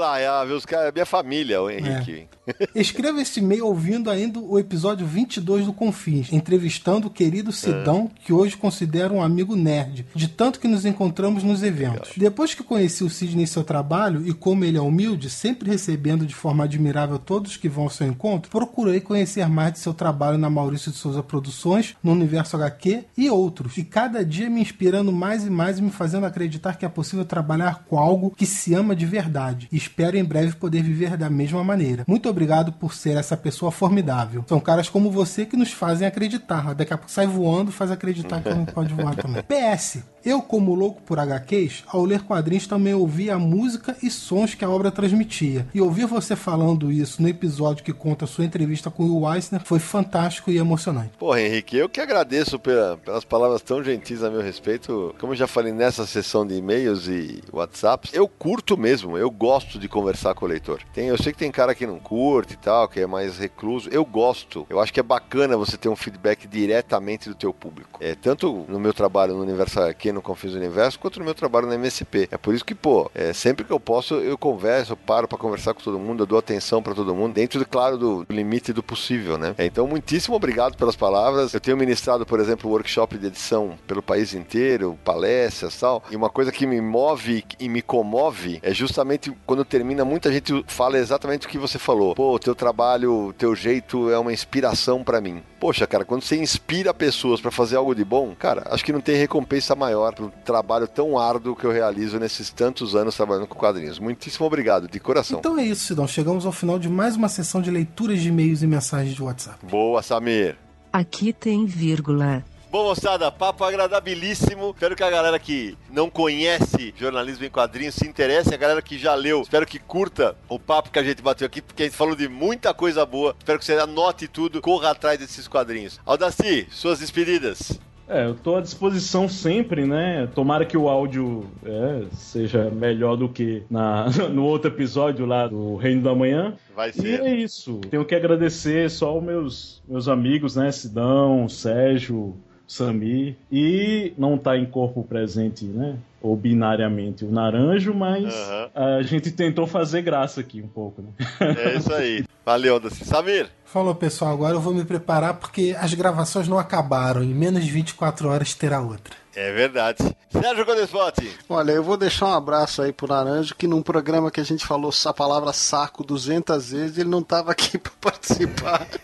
viu? Os caras, minha família, o Henrique. É. Escreva esse e-mail ouvindo ainda o episódio 22 do Confins, entrevistando o querido Sidão, é. que hoje considero um amigo nerd, de tanto que nos encontramos nos eventos. Depois que conheci o Sidney e seu trabalho, e como ele é humilde, sempre recebendo de forma admirável todos que vão ao seu encontro, procurei conhecer mais de seu trabalho na Maurício de Souza Produções, no Universo HQ e outros. E cada dia me inspirando mais e mais e me fazendo acreditar que é possível trabalhar com algo que se ama de verdade verdade. E espero em breve poder viver da mesma maneira. Muito obrigado por ser essa pessoa formidável. São caras como você que nos fazem acreditar. Daqui a pouco sai voando, faz acreditar que não pode voar também. PS. Eu, como louco por HQs, ao ler quadrinhos também ouvi a música e sons que a obra transmitia. E ouvir você falando isso no episódio que conta a sua entrevista com o Weissner foi fantástico e emocionante. Porra, Henrique, eu que agradeço pela, pelas palavras tão gentis a meu respeito. Como eu já falei nessa sessão de e-mails e WhatsApps, eu curto mesmo, eu gosto de conversar com o leitor. Tem, eu sei que tem cara que não curte e tal, que é mais recluso. Eu gosto. Eu acho que é bacana você ter um feedback diretamente do teu público. É, tanto no meu trabalho no Universo aqui no Confis Universo, quanto no meu trabalho na MSP. É por isso que, pô, é, sempre que eu posso, eu converso, eu paro para conversar com todo mundo, eu dou atenção para todo mundo, dentro, claro, do, limite do possível, né? É, então, muitíssimo obrigado pelas palavras. Eu tenho ministrado, por exemplo, workshop de edição pelo país inteiro, palestras tal. E uma coisa que me move e me comove é justamente quando termina, muita gente fala exatamente o que você falou. Pô, teu trabalho, teu jeito é uma inspiração para mim. Poxa, cara, quando você inspira pessoas para fazer algo de bom, cara, acho que não tem recompensa maior pro trabalho tão árduo que eu realizo nesses tantos anos trabalhando com quadrinhos. Muitíssimo obrigado, de coração. Então é isso, Sidão. Chegamos ao final de mais uma sessão de leituras de e-mails e mensagens de WhatsApp. Boa, Samir. Aqui tem vírgula. Bom, moçada, papo agradabilíssimo. Espero que a galera que não conhece jornalismo em quadrinhos se interesse. A galera que já leu, espero que curta o papo que a gente bateu aqui, porque a gente falou de muita coisa boa. Espero que você anote tudo, corra atrás desses quadrinhos. Aldaci, suas despedidas. É, eu tô à disposição sempre, né? Tomara que o áudio é, seja melhor do que na, no outro episódio lá do Reino da Manhã. Vai ser. E é isso. Tenho que agradecer só os meus, meus amigos, né? Sidão, Sérgio, Sami e não está em corpo presente, né? Ou binariamente o Naranjo, mas uhum. a gente tentou fazer graça aqui um pouco, né? É isso aí. Valeu, Daci. Samir! Falou, pessoal. Agora eu vou me preparar porque as gravações não acabaram. Em menos de 24 horas terá outra. É verdade. Sérgio Codespote. Olha, eu vou deixar um abraço aí pro Naranjo, que num programa que a gente falou a palavra saco 200 vezes, ele não estava aqui para participar.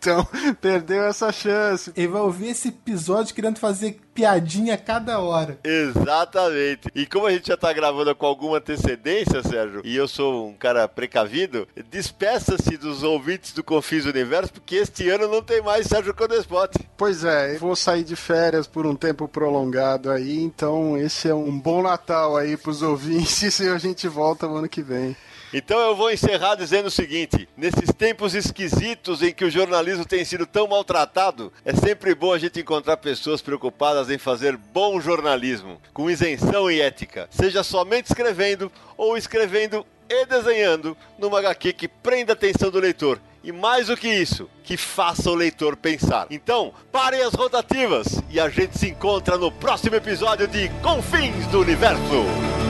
Então, perdeu essa chance. Ele vai ouvir esse episódio querendo fazer piadinha a cada hora. Exatamente. E como a gente já tá gravando com alguma antecedência, Sérgio, e eu sou um cara precavido, despeça-se dos ouvintes do Confis Universo, porque este ano não tem mais Sérgio Codespot. Pois é, vou sair de férias por um tempo prolongado aí, então esse é um bom Natal aí pros ouvintes e a gente volta no ano que vem. Então eu vou encerrar dizendo o seguinte: nesses tempos esquisitos em que o jornalismo tem sido tão maltratado, é sempre bom a gente encontrar pessoas preocupadas em fazer bom jornalismo, com isenção e ética, seja somente escrevendo ou escrevendo e desenhando numa HQ que prenda a atenção do leitor. E mais do que isso, que faça o leitor pensar. Então, parem as rotativas e a gente se encontra no próximo episódio de Confins do Universo.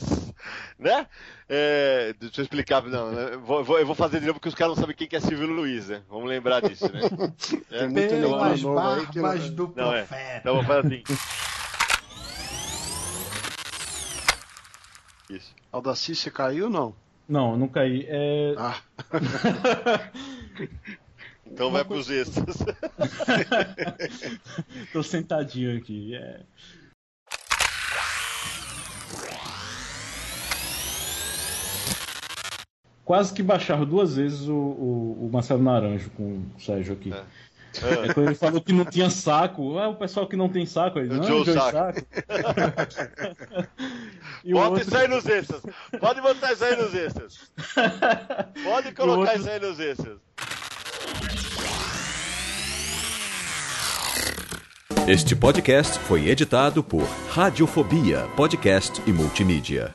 Né? É, deixa eu explicar. Não, né? vou, vou, eu vou fazer de novo porque os caras não sabem quem que é Silvio Luiz, né? Vamos lembrar disso, né? É, Pelas barbas do não, é. profeta. Então vou fazer assim. Isso. Aldaci, você caiu ou não? Não, não caí. É... Ah. Então vai pros extras. Tô sentadinho aqui. É... Quase que baixaram duas vezes o, o, o Marcelo Naranjo com o Sérgio aqui. É. É, quando ele falou que não tinha saco, é o pessoal que não tem saco. Ele, não, Joe Joe Saco. saco. E Bota outro- isso aí nos extras. Pode botar isso aí nos extras. Pode colocar outro- isso aí nos extras. Este podcast foi editado por Radiofobia, podcast e multimídia.